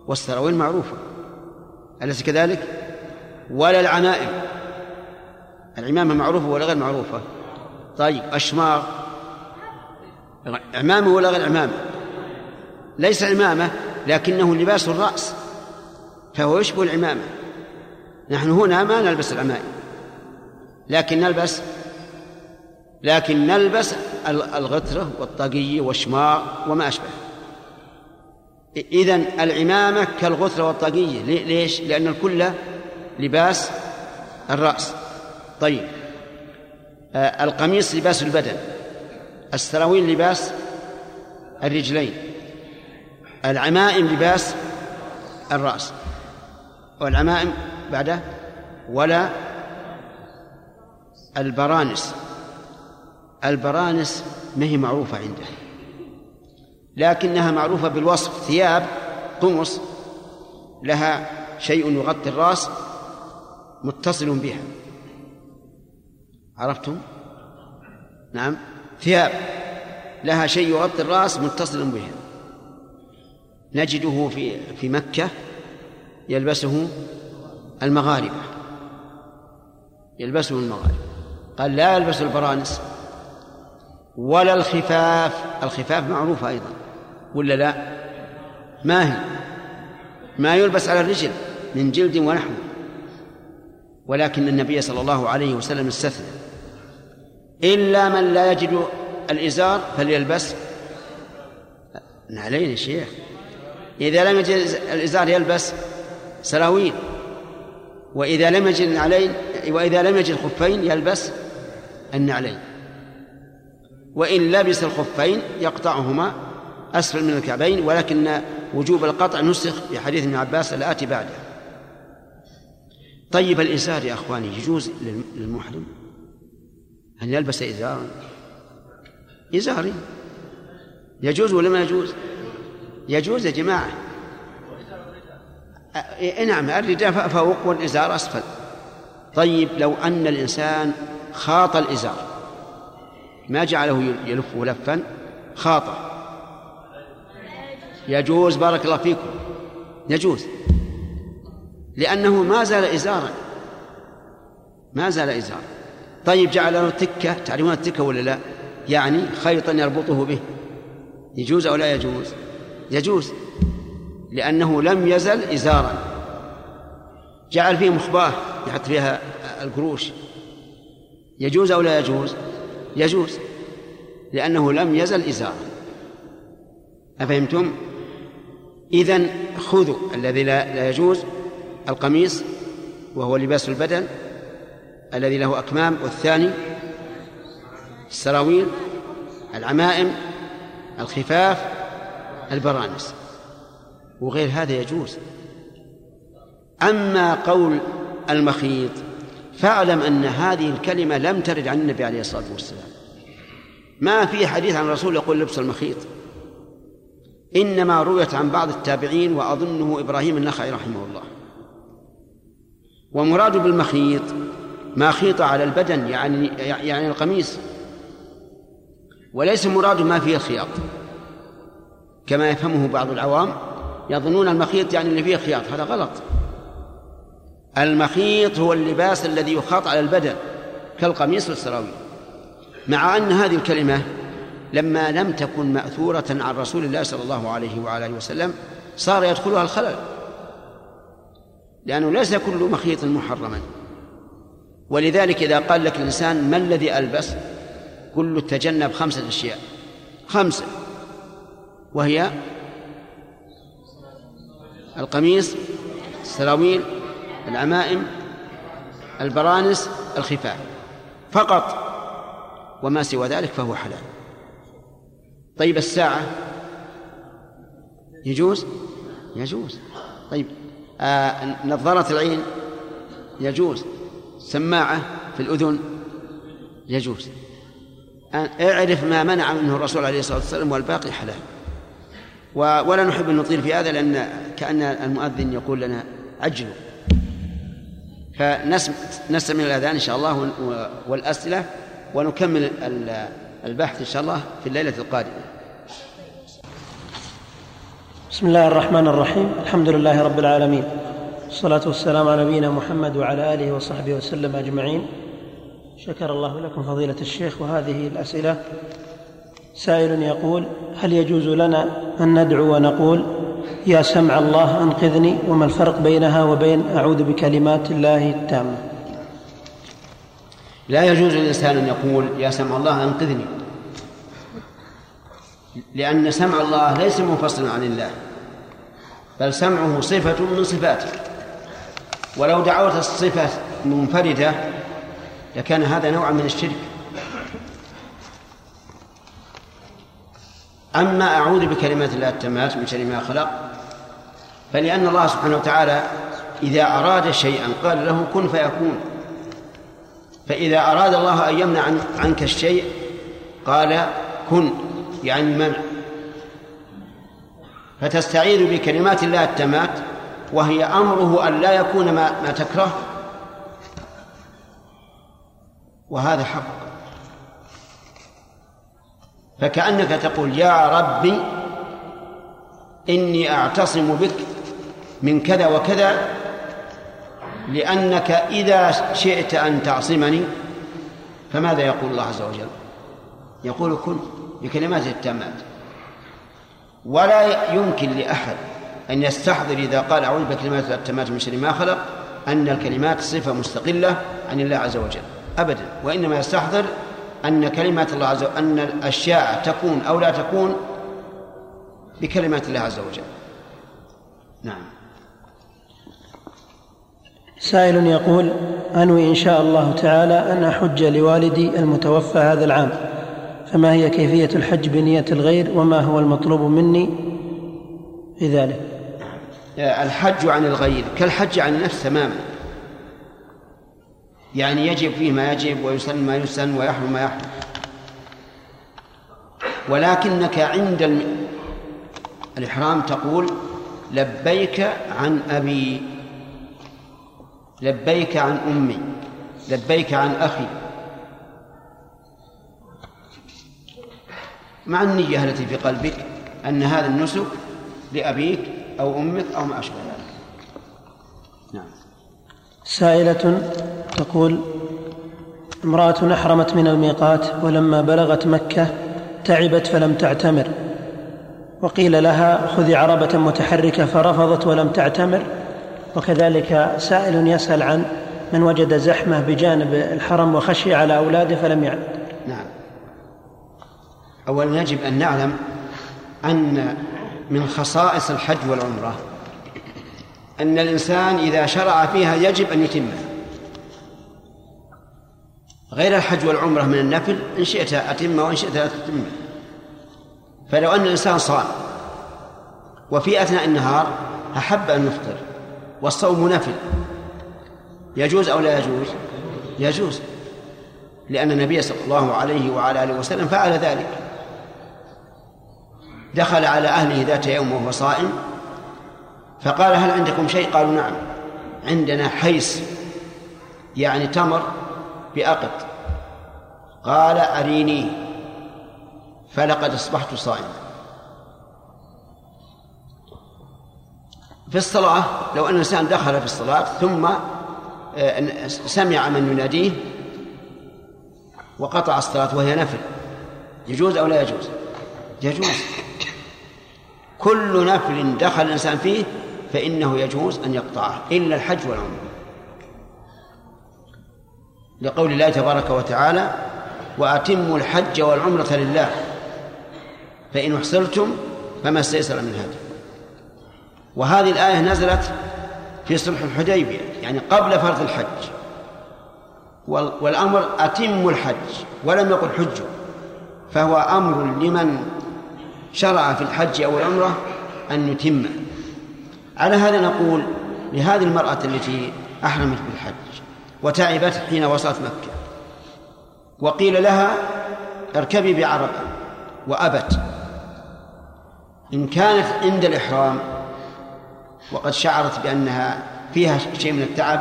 والسراويل معروفة أليس كذلك؟ ولا العمائم العمامة معروفة ولا غير معروفة؟ طيب أشمار عمامة ولا غير عمامة؟ ليس عمامة لكنه لباس الرأس فهو يشبه العمامة نحن هنا ما نلبس العمائم لكن نلبس لكن نلبس الغترة والطاقية والشمار وما أشبه إذن العمامة كالغترة والطاقية. ليش؟ لأن الكل لباس الرأس. طيب. آه القميص لباس البدن. السراويل لباس الرجلين. العمائم لباس الرأس. والعمائم بعده ولا البرانس. البرانس ما هي معروفة عنده. لكنها معروفة بالوصف. ثياب قمص لها شيء يغطي الرأس متصل بها. عرفتم؟ نعم. ثياب لها شيء يغطي الرأس متصل بها. نجده في في مكة يلبسه المغاربة. يلبسه المغاربة. قال لا يلبس البرانس ولا الخفاف. الخفاف معروفة أيضا. ولا لا؟ ما هي؟ ما يلبس على الرجل من جلد ونحو ولكن النبي صلى الله عليه وسلم استثنى. إلا من لا يجد الإزار فليلبس. نعلين يا شيخ. إذا لم يجد الإزار يلبس سراويل وإذا لم يجد النعلين وإذا لم يجد الخفين يلبس النعلين. وإن لبس الخفين يقطعهما أسفل من الكعبين ولكن وجوب القطع نسخ في حديث ابن عباس الآتي بعده. طيب الإزار يا أخواني يجوز للمحرم؟ أن يلبس إزارا إزاري. يجوز ولا ما يجوز؟ يجوز يا جماعة. نعم الرداء فوق والإزار أسفل. طيب لو أن الإنسان خاط الإزار ما جعله يلفه لفا؟ خاطئ يجوز بارك الله فيكم. يجوز. لأنه ما زال إزارا. ما زال إزارا. طيب جعل له تكة. تعرفون التكة ولا لا؟ يعني خيطا يربطه به. يجوز أو لا يجوز؟ يجوز. لأنه لم يزل إزارا. جعل فيه مخباه يحط فيها القروش. يجوز أو لا يجوز؟ يجوز. لأنه لم يزل إزارا. أفهمتم؟ إذن خذوا الذي لا, لا يجوز القميص وهو لباس البدن الذي له أكمام والثاني السراويل العمائم الخفاف البرانس. وغير هذا يجوز. أما قول المخيط فاعلم أن هذه الكلمة لم ترد عن النبي عليه الصلاة والسلام. ما في حديث عن الرسول يقول لبس المخيط. إنما رويت عن بعض التابعين وأظنه إبراهيم النخعي رحمه الله. ومراد بالمخيط ما خيط على البدن يعني يعني القميص. وليس مراد ما فيه الخياط كما يفهمه بعض العوام يظنون المخيط يعني اللي فيه خياط هذا غلط. المخيط هو اللباس الذي يخاط على البدن كالقميص والسراويل مع أن هذه الكلمة لما لم تكن مأثورة عن رسول الله صلى الله عليه وعلى آله وسلم صار يدخلها الخلل. لأنه ليس كل مخيط محرما. ولذلك إذا قال لك الإنسان ما الذي ألبس؟ قل له تجنب خمسة أشياء. خمسة. وهي القميص السراويل العمائم البرانس الخفاف. فقط. وما سوى ذلك فهو حلال. طيب الساعة؟ يجوز؟ يجوز. طيب آه نظارة العين؟ يجوز. سماعة في الأذن؟ يجوز. اعرف ما منع منه الرسول عليه الصلاة والسلام والباقي حلال. ولا نحب أن نطيل في هذا لأن كأن المؤذن يقول لنا عجلوا فنستمع الأذان إن شاء الله والأسئلة ونكمل البحث إن شاء الله في الليلة القادمة. بسم الله الرحمن الرحيم. الحمد لله رب العالمين. والصلاة والسلام على نبينا محمد وعلى آله وصحبه وسلم أجمعين. شكر الله لكم فضيلة الشيخ. وهذه الأسئلة سائل يقول هل يجوز لنا أن ندعو ونقول يا سمع الله أنقذني وما الفرق بينها وبين أعوذ بكلمات الله التامة لا يجوز للإنسان أن يقول يا سمع الله أنقذني لأن سمع الله ليس منفصلا عن الله بل سمعه صفة من صفاته. ولو دعوت الصفة منفردة لكان هذا نوعا من الشرك. أما أعوذ بكلمات الله التامات من شر ما خلق فلأن الله سبحانه وتعالى إذا أراد شيئا قال له كن فيكون. فإذا أراد الله أن يمنع عنك الشيء قال كن. يعني المنع فتستعيذ بكلمات الله التامات وهي أمره أن لا يكون ما, ما تكره. وهذا حق. فكأنك تقول يا ربي إني أعتصم بك من كذا وكذا لأنك إذا شئت أن تعصمني. فماذا يقول الله عز وجل؟ يقول كن. بكلمات التامات ولا يمكن لأحد أن يستحضر إذا قال أعوذ بكلمات التامات من شر ما خلق أن الكلمات صفة مستقلة عن الله عز وجل. أبدا. وإنما يستحضر أن كلمات الله عز وجل أن الأشياء تكون أو لا تكون بكلمات الله عز وجل. نعم. سائل يقول أنوي إن شاء الله تعالى أن أحج لوالدي المتوفى هذا العام. فما هي كيفية الحج بنية الغير وما هو المطلوب مني في ذلك؟ الحج عن الغير كالحج عن النفس تماما. يعني يجب فيه ما يجب ويسن ما يسن ويحرم ما يحرم. ولكنك عند الإحرام تقول لبيك عن أبي لبيك عن أمي لبيك عن أخي. مع النية التي في قلبك أن هذا النسك لأبيك أو أمك أو ما أشبه ذلك. نعم. سائلة تقول امرأة أحرمت من الميقات ولما بلغت مكة تعبت فلم تعتمر. وقيل لها خذي عربة متحركة فرفضت ولم تعتمر. وكذلك سائل يسأل عن من وجد زحمة بجانب الحرم وخشي على أولاده فلم يعد. أولا يجب أن نعلم أن من خصائص الحج والعمرة أن الإنسان إذا شرع فيها يجب أن يتمها غير الحج والعمرة من النفل إن شئت أتمه وإن شئت لا تتمه فلو أن الإنسان صام وفي أثناء النهار أحب أن يفطر والصوم نفل يجوز أو لا يجوز؟ يجوز لأن النبي صلى الله عليه وعلى آله وسلم فعل ذلك. دخل على أهله ذات يوم وهو صائم فقال هل عندكم شيء؟ قالوا نعم عندنا حيس يعني تمر بأقط قال أريني فلقد أصبحت صائما. في الصلاة لو أن الإنسان دخل في الصلاة ثم آه، سمع من يناديه وقطع الصلاة وهي نفل يجوز أو لا يجوز؟ يجوز. كل نفل دخل الإنسان فيه فإنه يجوز أن يقطعه إلا الحج والعمرة. لقول الله تبارك وتعالى وأتموا الحج والعمرة لله فإن أحصرتم فما استيسر من هذا وهذه الآية نزلت في صلح الحديبية يعني قبل فرض الحج. والأمر أتم الحج ولم يقل حجوا فهو أمر لمن شرع في الحج أو العمرة أن يتم. على هذا نقول لهذه المرأة التي أحرمت بالحج وتعبت حين وصلت مكة وقيل لها اركبي بعربة وأبت. إن كانت عند الإحرام وقد شعرت بأنها فيها شيء من التعب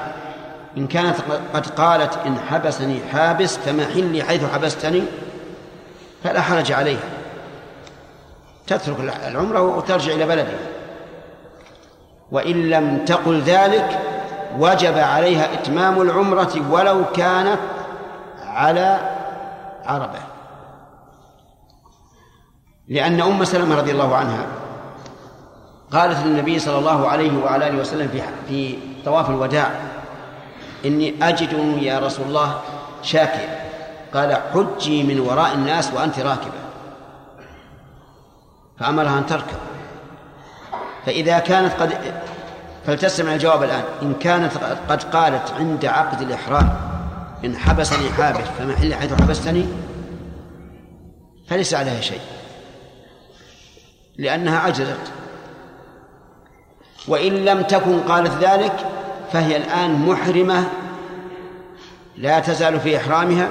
إن كانت قد قالت إن حبسني حابس فمحلي حيث حبستني فلا حرج عليها. تترك العمرة وترجع إلى بلدها. وإن لم تقل ذلك وجب عليها إتمام العمرة ولو كانت على عربة. لأن أم سلمة رضي الله عنها قالت للنبي صلى الله عليه وعلى آله وسلم في في طواف الوداع إني أجد يا رسول الله شاكيا قال حجي من وراء الناس وأنت راكبة. فأمرها أن تركب. فإذا كانت قد فلتستمع الجواب الآن. إن كانت قد قالت عند عقد الإحرام إن حبسني حابس فمحل حيث حبستني فليس عليها شيء. لأنها عجزت وإن لم تكن قالت ذلك فهي الآن محرمة لا تزال في إحرامها.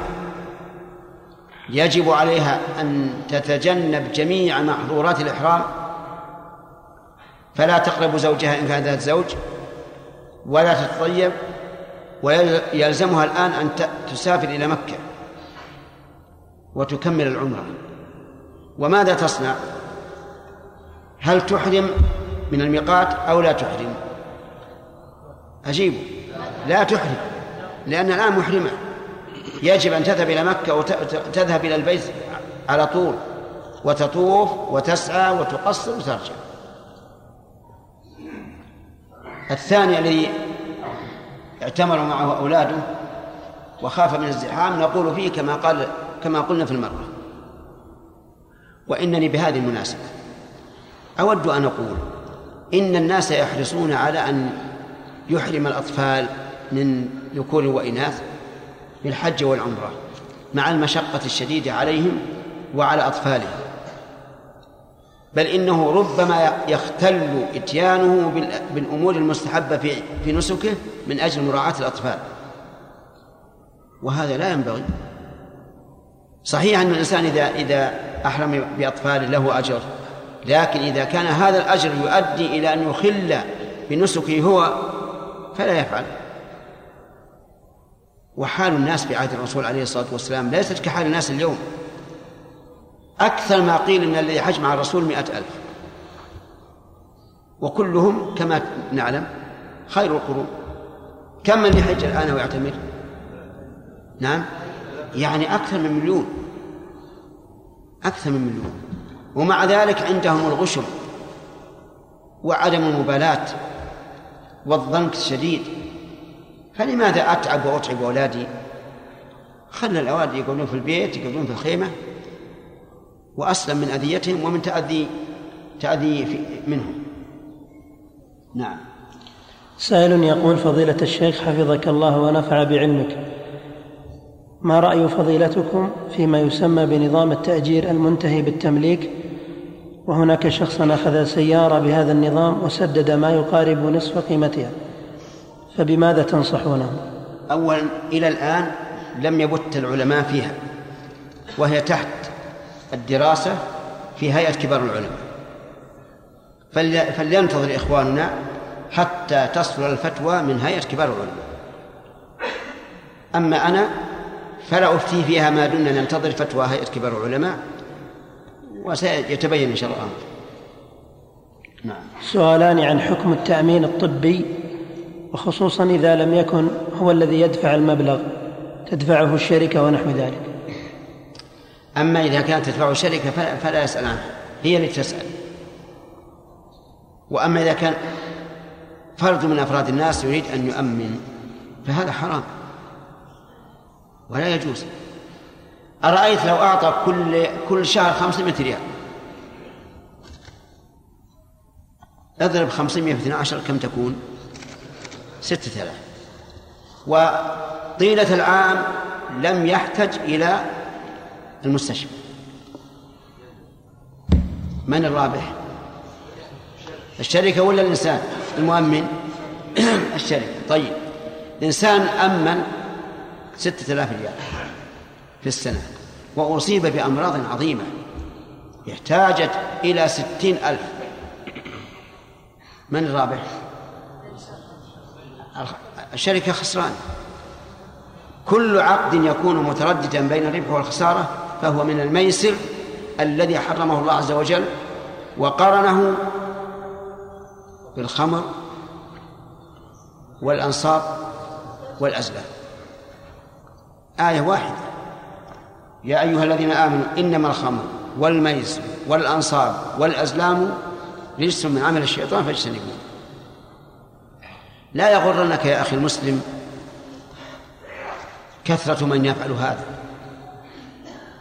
يجب عليها أن تتجنب جميع محظورات الإحرام فلا تقرب زوجها إن كان ذات زوج ولا تتطيب ويلزمها الآن أن تسافر إلى مكة وتكمل العمرة وماذا تصنع؟ هل تحرم من الميقات أو لا تحرم؟ أجيب لا تحرم لأن الآن محرمة يجب أن تذهب إلى مكة وتذهب إلى البيت على طول وتطوف وتسعى وتقصر وترجع. الثاني الذي اعتمر معه أولاده وخاف من الزحام نقول فيه كما قال كما قلنا في المرة. وإنني بهذه المناسبة أود أن أقول إن الناس يحرصون على أن يحرم الأطفال من ذكور وإناث. بالحج والعمرة مع المشقة الشديدة عليهم وعلى أطفالهم. بل إنه ربما يختل إتيانه بالأمور المستحبة في في نسكه من أجل مراعاة الأطفال. وهذا لا ينبغي. صحيح أن الإنسان إذا إذا أحرم بأطفال له أجر لكن إذا كان هذا الأجر يؤدي إلى أن يخل بنسكه هو فلا يفعل. وحال الناس في عهد الرسول عليه الصلاة والسلام ليست كحال الناس اليوم. أكثر ما قيل أن الذي حج مع الرسول مئة ألف. وكلهم كما نعلم خير القرون. كم من يحج الآن ويعتمر؟ نعم. يعني أكثر من مليون. أكثر من مليون. ومع ذلك عندهم الغشم وعدم المبالاة والضنك الشديد. فلماذا أتعب وأتعب أولادي؟ خلى الأولاد يقعدون في البيت يقعدون في الخيمة وأسلم من أذيتهم ومن تأذي تأذي منهم. نعم. سائل يقول فضيلة الشيخ حفظك الله ونفع بعلمك. ما رأي فضيلتكم فيما يسمى بنظام التأجير المنتهي بالتمليك؟ وهناك شخص أخذ سيارة بهذا النظام وسدد ما يقارب نصف قيمتها. فبماذا تنصحونه؟ أولا إلى الآن لم يبت العلماء فيها وهي تحت الدراسة في هيئة كبار العلماء. فلينتظر إخواننا حتى تصل الفتوى من هيئة كبار العلماء. أما أنا فلا أفتي فيها ما دمنا ننتظر فتوى هيئة كبار العلماء وسيتبين إن شاء الله. الأمر نعم. سؤالان عن حكم التأمين الطبي وخصوصا إذا لم يكن هو الذي يدفع المبلغ تدفعه الشركة ونحو ذلك. أما إذا كانت تدفعه الشركة فلا يسأل عنها هي اللي تسأل. وأما إذا كان فرد من أفراد الناس يريد أن يؤمن فهذا حرام. ولا يجوز. أرأيت لو أعطى كل كل شهر 500 ريال؟ أضرب 500 في 12 كم تكون؟ ستة آلاف. وطيلة العام لم يحتج إلى المستشفى. من الرابح؟ الشركة ولا الإنسان؟ المؤمن. الشركة. طيب. إنسان أمن ستة آلاف ريال في السنة وأصيب بأمراض عظيمة. احتاجت إلى ستين ألف. من الرابح؟ الشركة خسران. كل عقد يكون مترددا بين الربح والخسارة فهو من الميسر الذي حرمه الله عز وجل وقرنه بالخمر والأنصاب والأزلام. آية واحدة. يا أيها الذين آمنوا إنما الخمر والميسر والأنصاب والأزلام رجس من عمل الشيطان فاجتنبوه. لا يغرنك يا أخي المسلم كثرة من يفعل هذا.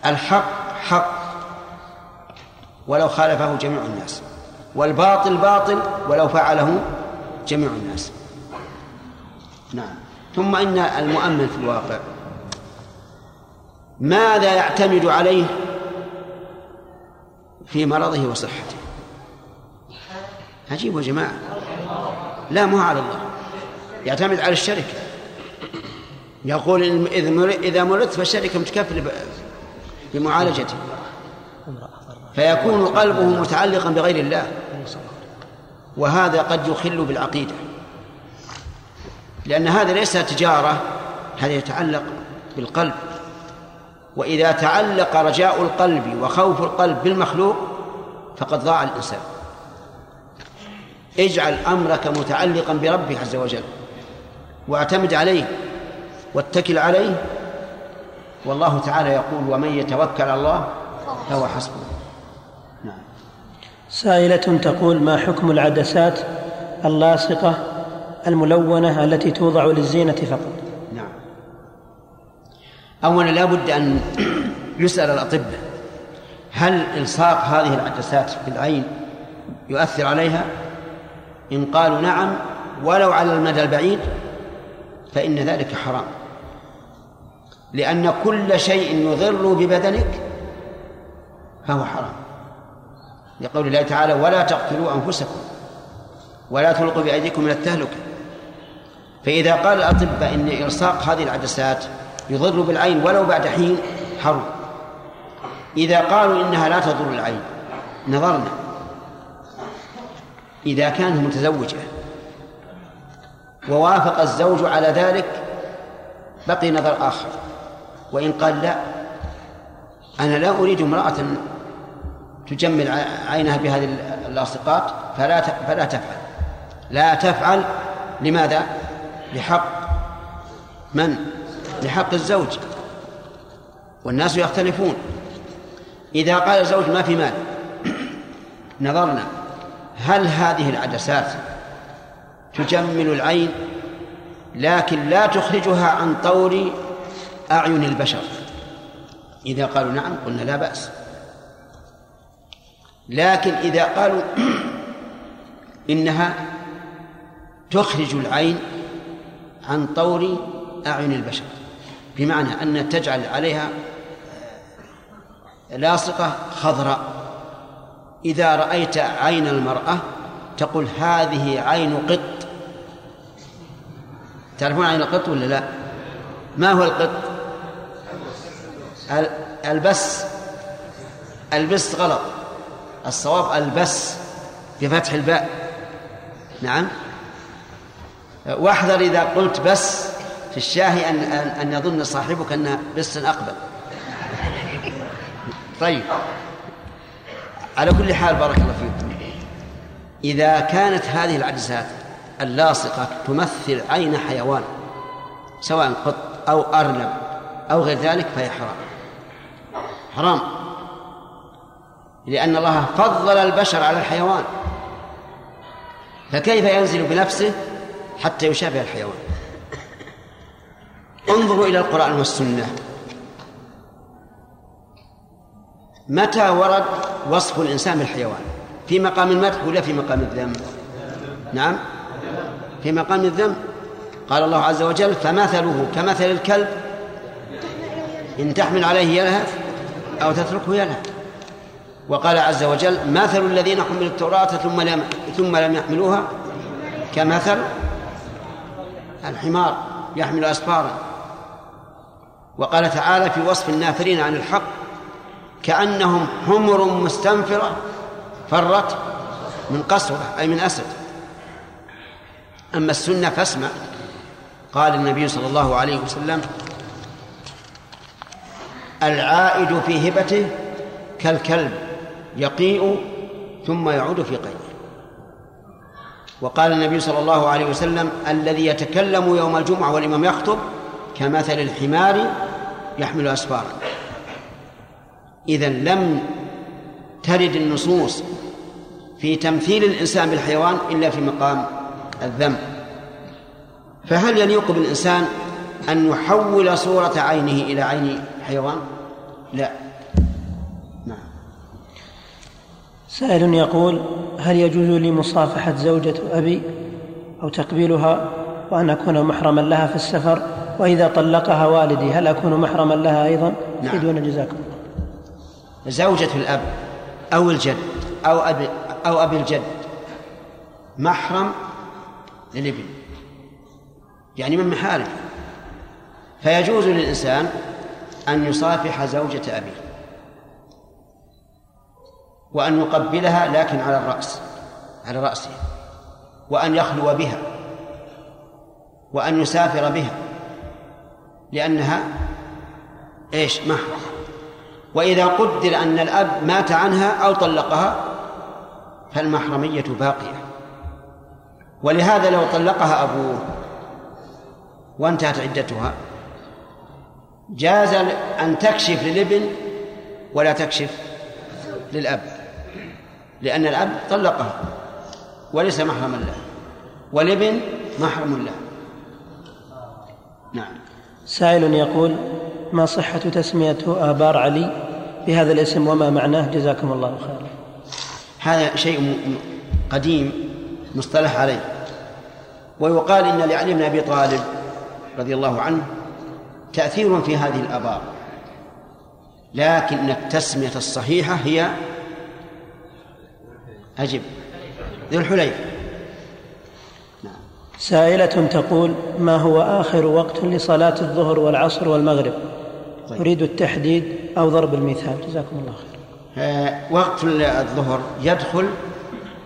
الحق حق ولو خالفه جميع الناس والباطل باطل ولو فعله جميع الناس. نعم. ثم إن المؤمن في الواقع ماذا يعتمد عليه في مرضه وصحته؟ عجيب يا جماعة. لا مو على الله. يعتمد على الشركة. يقول إذا مرضت فالشركة متكفلة بمعالجتي فيكون قلبه متعلقا بغير الله. وهذا قد يخل بالعقيدة. لأن هذا ليس تجارة هذا يتعلق بالقلب. وإذا تعلق رجاء القلب وخوف القلب بالمخلوق فقد ضاع الإنسان. اجعل أمرك متعلقا بربه عز وجل. واعتمد عليه واتكل عليه والله تعالى يقول ومن يتوكل على الله فهو حسبه. نعم. سائلة تقول ما حكم العدسات اللاصقة الملونة التي توضع للزينة فقط؟ نعم. أولا لا بد أن يسأل الأطباء هل إلصاق هذه العدسات بالعين يؤثر عليها؟ إن قالوا نعم ولو على المدى البعيد فإن ذلك حرام. لأن كل شيء يضر ببدنك فهو حرام. لقول الله تعالى ولا تقتلوا أنفسكم ولا تلقوا بأيديكم من التهلكة. فإذا قال الأطباء إن إلصاق هذه العدسات يضر بالعين ولو بعد حين حرم إذا قالوا إنها لا تضر العين نظرنا إذا كانت متزوجة ووافق الزوج على ذلك بقي نظر آخر وإن قال لا أنا لا أريد امرأة تجمل عينها بهذه اللاصقات فلا فلا تفعل لا تفعل لماذا؟ لحق من؟ لحق الزوج والناس يختلفون إذا قال الزوج ما في مال نظرنا هل هذه العدسات تجمل العين لكن لا تخرجها عن طور أعين البشر. إذا قالوا نعم قلنا لا بأس. لكن إذا قالوا إنها تخرج العين عن طور أعين البشر بمعنى أن تجعل عليها لاصقة خضراء. إذا رأيت عين المرأة تقول هذه عين قط تعرفون عين القط ولا لا؟ ما هو القط؟ البس. البس غلط. الصواب البس بفتح الباء. نعم. واحذر إذا قلت بس في الشاهي أن أن يظن صاحبك أن بس أقبل. طيب. على كل حال بارك الله فيكم. إذا كانت هذه العدسات اللاصقة تمثل عين حيوان سواء قط أو أرنب أو غير ذلك فهي حرام. حرام. لأن الله فضل البشر على الحيوان. فكيف ينزل بنفسه حتى يشابه الحيوان؟ انظروا إلى القرآن والسنة. متى ورد وصف الإنسان بالحيوان؟ في مقام المدح ولا في مقام الذم؟ نعم. في مقام الذم قال الله عز وجل فمثله كمثل الكلب إن تحمل عليه يلهث أو تتركه يلهث وقال عز وجل مثل الذين حملوا التوراة ثم لم ثم لم يحملوها كمثل الحمار يحمل أسفارا. وقال تعالى في وصف النافرين عن الحق كأنهم حمر مستنفرة فرت من قسوة أي من أسد. أما السنة فاسمع. قال النبي صلى الله عليه وسلم العائد في هبته كالكلب يقيء ثم يعود في قيء. وقال النبي صلى الله عليه وسلم الذي يتكلم يوم الجمعة والإمام يخطب كمثل الحمار يحمل أسفارا إذا لم ترد النصوص في تمثيل الإنسان بالحيوان إلا في مقام الذم فهل يليق بالإنسان أن يحول صورة عينه إلى عين حيوان؟ لا. نعم. سائل يقول هل يجوز لي مصافحة زوجة أبي أو تقبيلها وأن أكون محرما لها في السفر؟ وإذا طلقها والدي هل أكون محرما لها أيضا؟ نعم. دون جزاكم زوجة الأب أو الجد أو أبي أو أبي الجد محرم للابن يعني من محارم. فيجوز للإنسان أن يصافح زوجة أبيه. وأن يقبلها لكن على الرأس على رأسه. وأن يخلو بها. وأن يسافر بها. لأنها إيش؟ محرم. وإذا قدر أن الأب مات عنها أو طلقها فالمحرمية باقية. ولهذا لو طلقها أبوه وانتهت عدتها جاز أن تكشف للابن ولا تكشف للأب لأن الأب طلقها وليس محرما له والابن محرم له. نعم. سائل يقول ما صحة تسمية آبار علي بهذا الاسم وما معناه؟ جزاكم الله خيرا. هذا شيء قديم مصطلح عليه. ويقال إن لعلي بن أبي طالب رضي الله عنه تأثير في هذه الآبار. لكن التسمية الصحيحة هي أجب. ذو الحليفة نعم. سائلة تقول ما هو آخر وقت لصلاة الظهر والعصر والمغرب؟ طيب. أريد التحديد أو ضرب المثال. جزاكم الله خير. آه وقت الظهر يدخل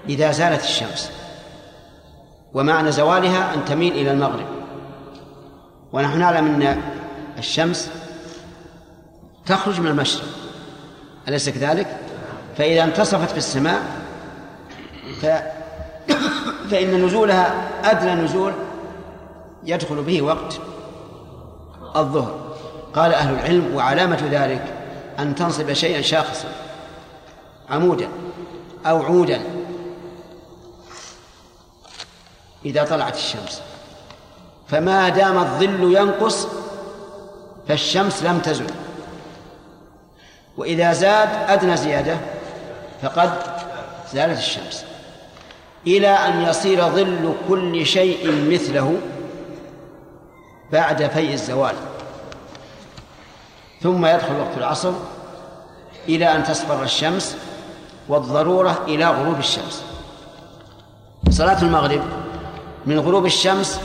إذا زالت الشمس. ومعنى زوالها أن تميل إلى المغرب. ونحن نعلم أن الشمس تخرج من المشرق. أليس كذلك؟ فإذا انتصفت في السماء ف... فإن نزولها أدنى نزول يدخل به وقت الظهر. قال أهل العلم وعلامة ذلك أن تنصب شيئا شاخصا عمودا أو عودا. إذا طلعت الشمس. فما دام الظل ينقص فالشمس لم تزل. وإذا زاد أدنى زيادة فقد زالت الشمس. إلى أن يصير ظل كل شيء مثله بعد فيء الزوال. ثم يدخل وقت العصر إلى أن تصفر الشمس والضرورة إلى غروب الشمس. صلاة المغرب من غروب الشمس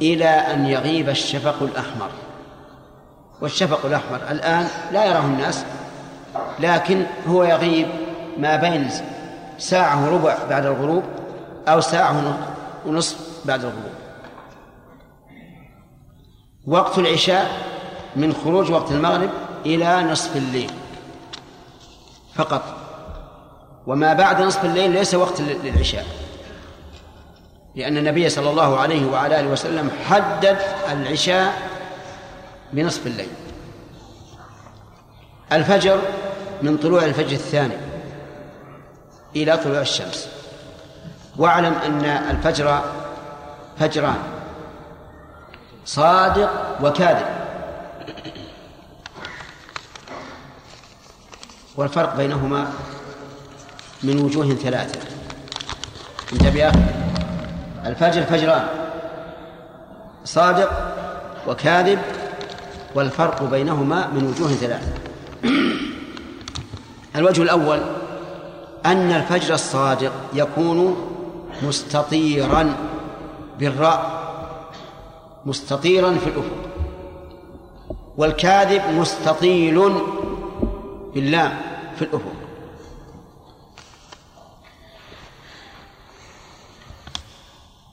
إلى أن يغيب الشفق الأحمر. والشفق الأحمر الآن لا يراه الناس لكن هو يغيب ما بين ساعة وربع بعد الغروب أو ساعة ونصف بعد الغروب. وقت العشاء من خروج وقت المغرب إلى نصف الليل فقط. وما بعد نصف الليل ليس وقت للعشاء. لأن النبي صلى الله عليه وعلى آله وسلم حدد العشاء بنصف الليل. الفجر من طلوع الفجر الثاني إلى طلوع الشمس. واعلم أن الفجر فجران صادق وكاذب. والفرق بينهما من وجوه ثلاثة. انتبه يا الفجر فجران صادق وكاذب والفرق بينهما من وجوه ثلاثة الوجه الأول أن الفجر الصادق يكون مستطيرا بالراء مستطيرا في الأفق. والكاذب مستطيل باللام في الأفق.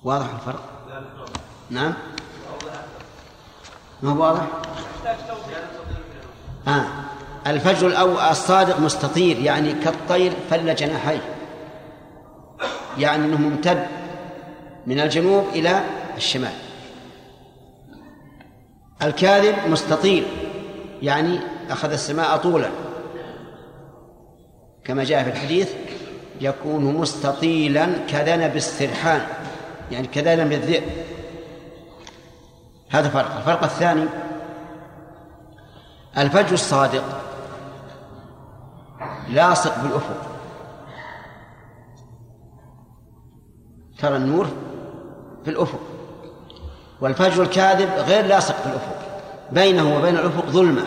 واضح الفرق؟ نعم ما هو واضح؟ آه. الفجر الأول الصادق مستطير يعني كالطير فل جناحيه يعني أنه ممتد من الجنوب إلى الشمال الكاذب مستطيل يعني أخذ السماء طولا كما جاء في الحديث يكون مستطيلا كذنب السرحان يعني كذنب الذئب هذا فرق. الفرق الثاني الفجر الصادق. لاصق بالأفق. ترى النور في الأفق. والفجر الكاذب غير لاصق بالأفق. بينه وبين الأفق ظلمة.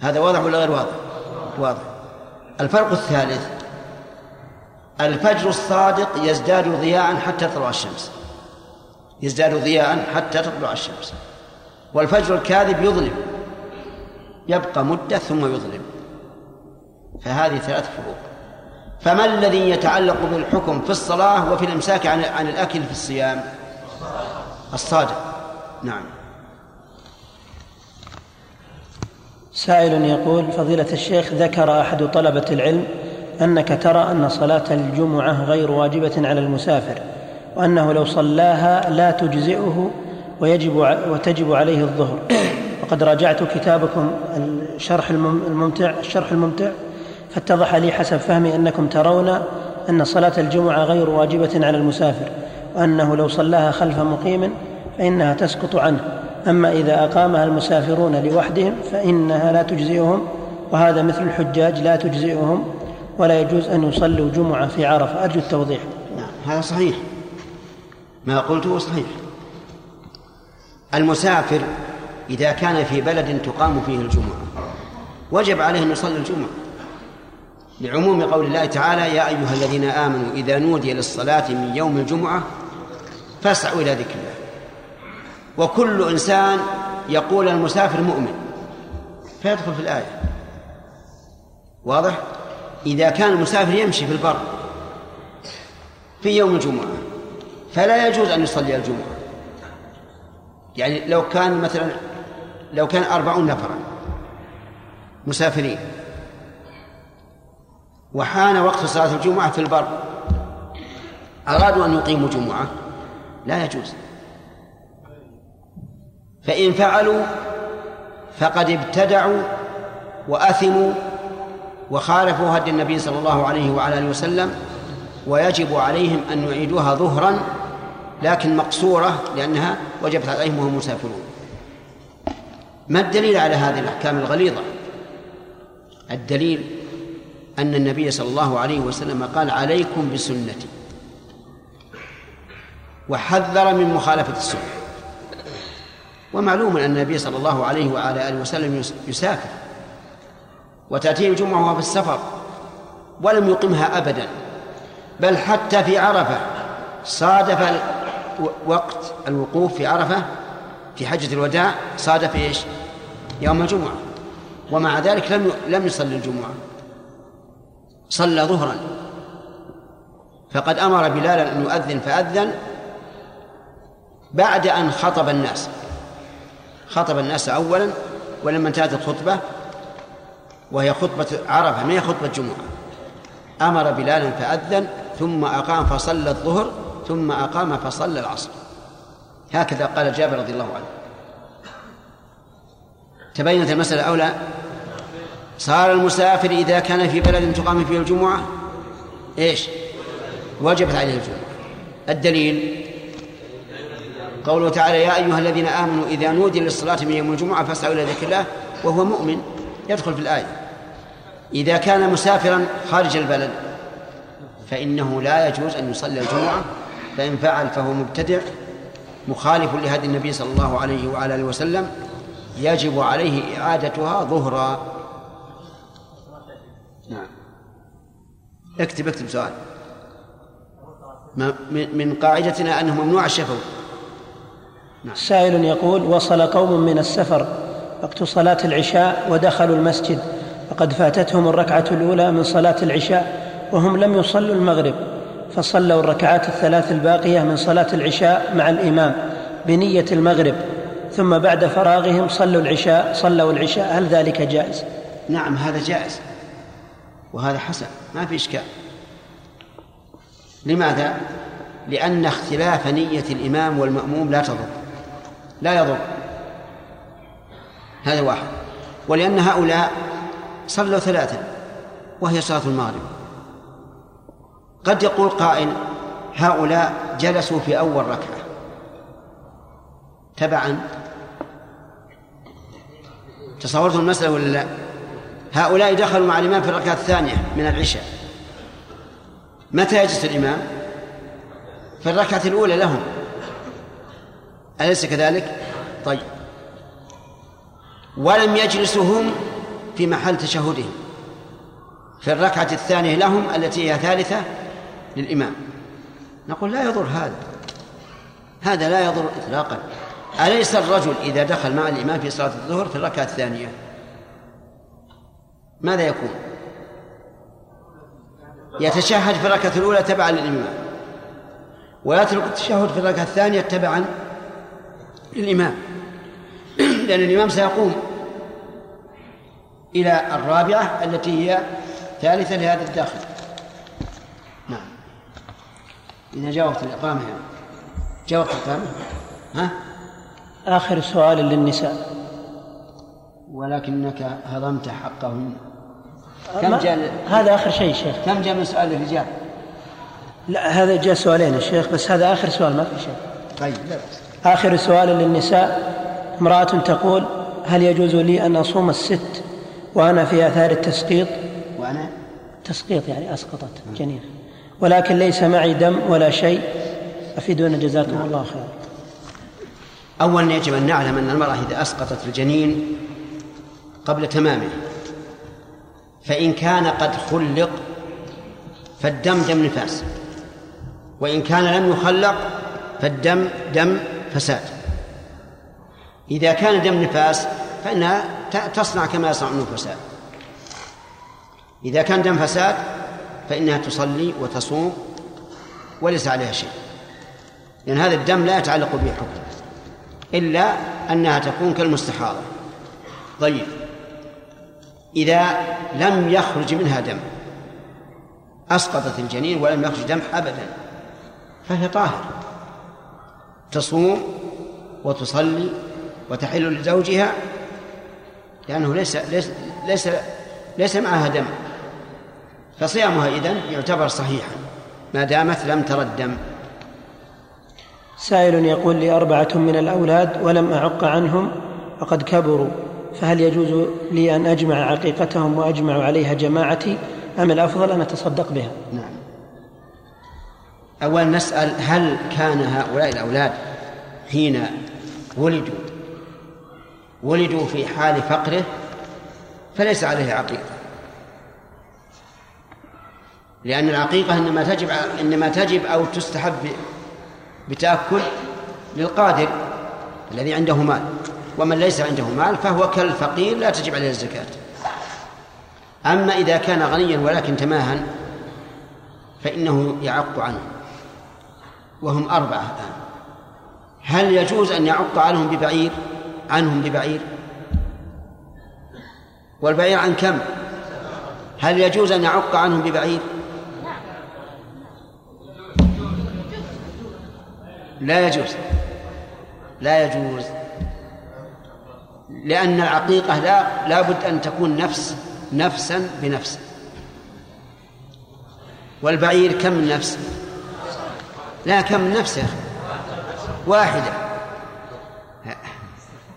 هذا واضح ولا غير واضح؟ واضح. الفرق الثالث الفجر الصادق يزداد ضياء حتى تطلع الشمس. يزداد ضياء حتى تطلع الشمس. والفجر الكاذب يظلم. يبقى مدة ثم يظلم. فهذه ثلاث فروق. فما الذي يتعلق بالحكم في الصلاة وفي الإمساك عن عن الأكل في الصيام؟ الصادق. نعم. سائل يقول فضيلة الشيخ ذكر أحد طلبة العلم أنك ترى أن صلاة الجمعة غير واجبة على المسافر وأنه لو صلاها لا تجزئه ويجب وتجب عليه الظهر. وقد راجعت كتابكم الشرح الممتع الشرح الممتع فاتضح لي حسب فهمي أنكم ترون أن صلاة الجمعة غير واجبة على المسافر وأنه لو صلاها خلف مقيم فإنها تسقط عنه. أما إذا أقامها المسافرون لوحدهم فإنها لا تجزئهم وهذا مثل الحجاج لا تجزئهم. ولا يجوز أن يصلوا جمعة في عرفة. أرجو التوضيح. نعم هذا صحيح. ما قلته صحيح. المسافر إذا كان في بلد تقام فيه الجمعة وجب عليه أن يصلي الجمعة. لعموم قول الله تعالى يا أيها الذين آمنوا إذا نودي للصلاة من يوم الجمعة فاسعوا إلى ذكر الله. وكل إنسان يقول المسافر مؤمن. فيدخل في الآية. واضح؟ إذا كان المسافر يمشي في البر في يوم الجمعة فلا يجوز أن يصلي الجمعة. يعني لو كان مثلا لو كان أربعون نفرا مسافرين وحان وقت صلاة الجمعة في البر أرادوا أن يقيموا جمعة لا يجوز. فإن فعلوا فقد ابتدعوا وأثموا وخالفوا هدي النبي صلى الله عليه وعلى آله وسلم ويجب عليهم أن يعيدوها ظهرا لكن مقصورة لأنها وجبت عليهم وهم مسافرون. ما الدليل على هذه الأحكام الغليظة؟ الدليل أن النبي صلى الله عليه وسلم قال عليكم بسنتي. وحذر من مخالفة السنة. ومعلوم أن النبي صلى الله عليه وعلى آله وسلم يسافر. وتأتيه الجمعة وهو في السفر ولم يقمها أبدا بل حتى في عرفة صادف وقت الوقوف في عرفة في حجة الوداع صادف إيش؟ يوم الجمعة ومع ذلك لم لم يصلي الجمعة صلى ظهرا فقد أمر بلالا أن يؤذن فأذن بعد أن خطب الناس خطب الناس أولا ولما انتهت الخطبة وهي خطبة عرفة ما هي خطبة جمعة؟ أمر بلالا فأذن ثم أقام فصلى الظهر ثم أقام فصلى العصر. هكذا قال جابر رضي الله عنه. تبينت المسألة أو لا؟ صار المسافر إذا كان في بلد تقام فيه الجمعة؟ إيش؟ وجبت عليه الجمعة. الدليل؟ قوله تعالى يا أيها الذين آمنوا إذا نودي للصلاة من يوم الجمعة فاسعوا إلى ذكر الله وهو مؤمن. يدخل في الآية. إذا كان مسافرا خارج البلد فإنه لا يجوز أن يصلي الجمعة فإن فعل فهو مبتدع مخالف لهدي النبي صلى الله عليه وعلى آله وسلم يجب عليه إعادتها ظهرا. نعم. اكتب اكتب سؤال. من قاعدتنا أنه ممنوع الشفوي نعم. سائل يقول وصل قوم من السفر وقت صلاة العشاء ودخلوا المسجد وقد فاتتهم الركعة الأولى من صلاة العشاء وهم لم يصلوا المغرب فصلوا الركعات الثلاث الباقية من صلاة العشاء مع الإمام بنية المغرب ثم بعد فراغهم صلوا العشاء صلوا العشاء هل ذلك جائز؟ نعم هذا جائز وهذا حسن ما في إشكال لماذا؟ لأن اختلاف نية الإمام والمأموم لا تضر لا يضر هذا واحد ولأن هؤلاء صلوا ثلاثا وهي صلاة المغرب قد يقول قائل هؤلاء جلسوا في أول ركعة تبعا تصورتم المسألة ولا لا؟ هؤلاء دخلوا مع الإمام في الركعة الثانية من العشاء متى يجلس الإمام؟ في الركعة الأولى لهم أليس كذلك؟ طيب ولم يجلسوا هم في محل تشهدهم. في الركعة الثانية لهم التي هي ثالثة للإمام. نقول لا يضر هذا. هذا لا يضر إطلاقا. أليس الرجل إذا دخل مع الإمام في صلاة الظهر في الركعة الثانية؟ ماذا يكون؟ يتشهد في الركعة الأولى تبعا للإمام. ويترك التشهد في الركعة الثانية تبعا للإمام. لأن الإمام سيقوم. إلى الرابعة التي هي ثالثة لهذا الداخل. نعم. إذا جاء وقت الإقامة يعني. جاء وقت الإقامة. ها؟ آخر سؤال للنساء. ولكنك هضمت حقهن كم جاء هذا آخر شيء شيخ. كم جاء من سؤال للرجال؟ لا هذا جاء سؤالين يا شيخ بس هذا آخر سؤال ما في شيء. طيب لا آخر سؤال للنساء. امرأة تقول هل يجوز لي أن أصوم الست وأنا في آثار التسقيط. وأنا؟ تسقيط يعني أسقطت جنين ولكن ليس معي دم ولا شيء. أفيدونا جزاكم نعم. الله خيرا أولا يجب أن نعلم أن المرأة إذا أسقطت الجنين قبل تمامه فإن كان قد خلق فالدم دم نفاس وإن كان لم يخلق فالدم دم فساد. إذا كان دم نفاس فإنها تصنع كما يصنع النفساء إذا كان دم فساد فإنها تصلي وتصوم وليس عليها شيء. لأن هذا الدم لا يتعلق به حكم إلا أنها تكون كالمستحاضة. طيب إذا لم يخرج منها دم أسقطت الجنين ولم يخرج دم أبدا فهي طاهر تصوم وتصلي وتحل لزوجها لأنه ليس ليس ليس, ليس معها دم. فصيامها إذن يعتبر صحيحا. ما دامت لم ترى الدم. سائل يقول لي أربعة من الأولاد ولم أعق عنهم وقد كبروا. فهل يجوز لي أن أجمع عقيقتهم وأجمع عليها جماعتي؟ أم الأفضل أن أتصدق بها؟ نعم. أولا نسأل هل كان هؤلاء الأولاد حين ولدوا ولدوا في حال فقره فليس عليه عقيقة. لأن العقيقة إنما تجب إنما تجب أو تستحب بتأكل للقادر الذي عنده مال. ومن ليس عنده مال فهو كالفقير لا تجب عليه الزكاة. أما إذا كان غنيا ولكن تماها فإنه يعق عنه. وهم أربعة الآن. هل يجوز أن يعق عنهم ببعير؟ عنهم ببعير؟ والبعير عن كم؟ هل يجوز أن يعق عنهم ببعير؟ لا يجوز. لا يجوز. لأن العقيقة لا لابد أن تكون نفس نفسا بنفس. والبعير كم نفس؟ لا كم نفس يا أخي؟ واحدة.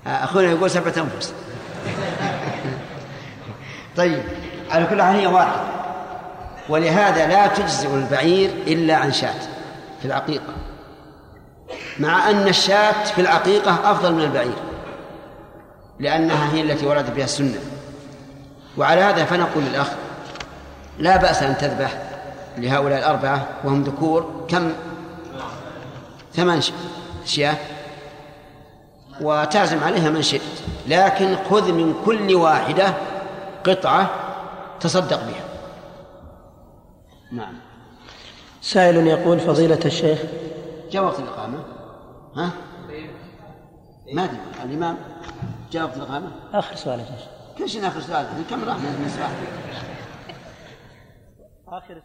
أخونا يقول سبعة أنفس. طيب على كل حال هي واحدة. ولهذا لا تجزئ البعير إلا عن شاة في العقيقة مع أن الشاة في العقيقة أفضل من البعير لأنها هي التي ورد بها السنة. وعلى هذا فنقول للأخ لا بأس أن تذبح لهؤلاء الأربعة وهم ذكور كم؟ ثمان شياه وتعزم عليها من شئت. لكن خذ من كل واحدة قطعة تصدق بها. نعم. سائل يقول فضيلة الشيخ. جاء وقت الإقامة. ها؟ ما أدري الإمام جاء وقت الإقامة؟ آخر سؤال يا شيخ. كل شيء آخر سؤال. كم راح من آخر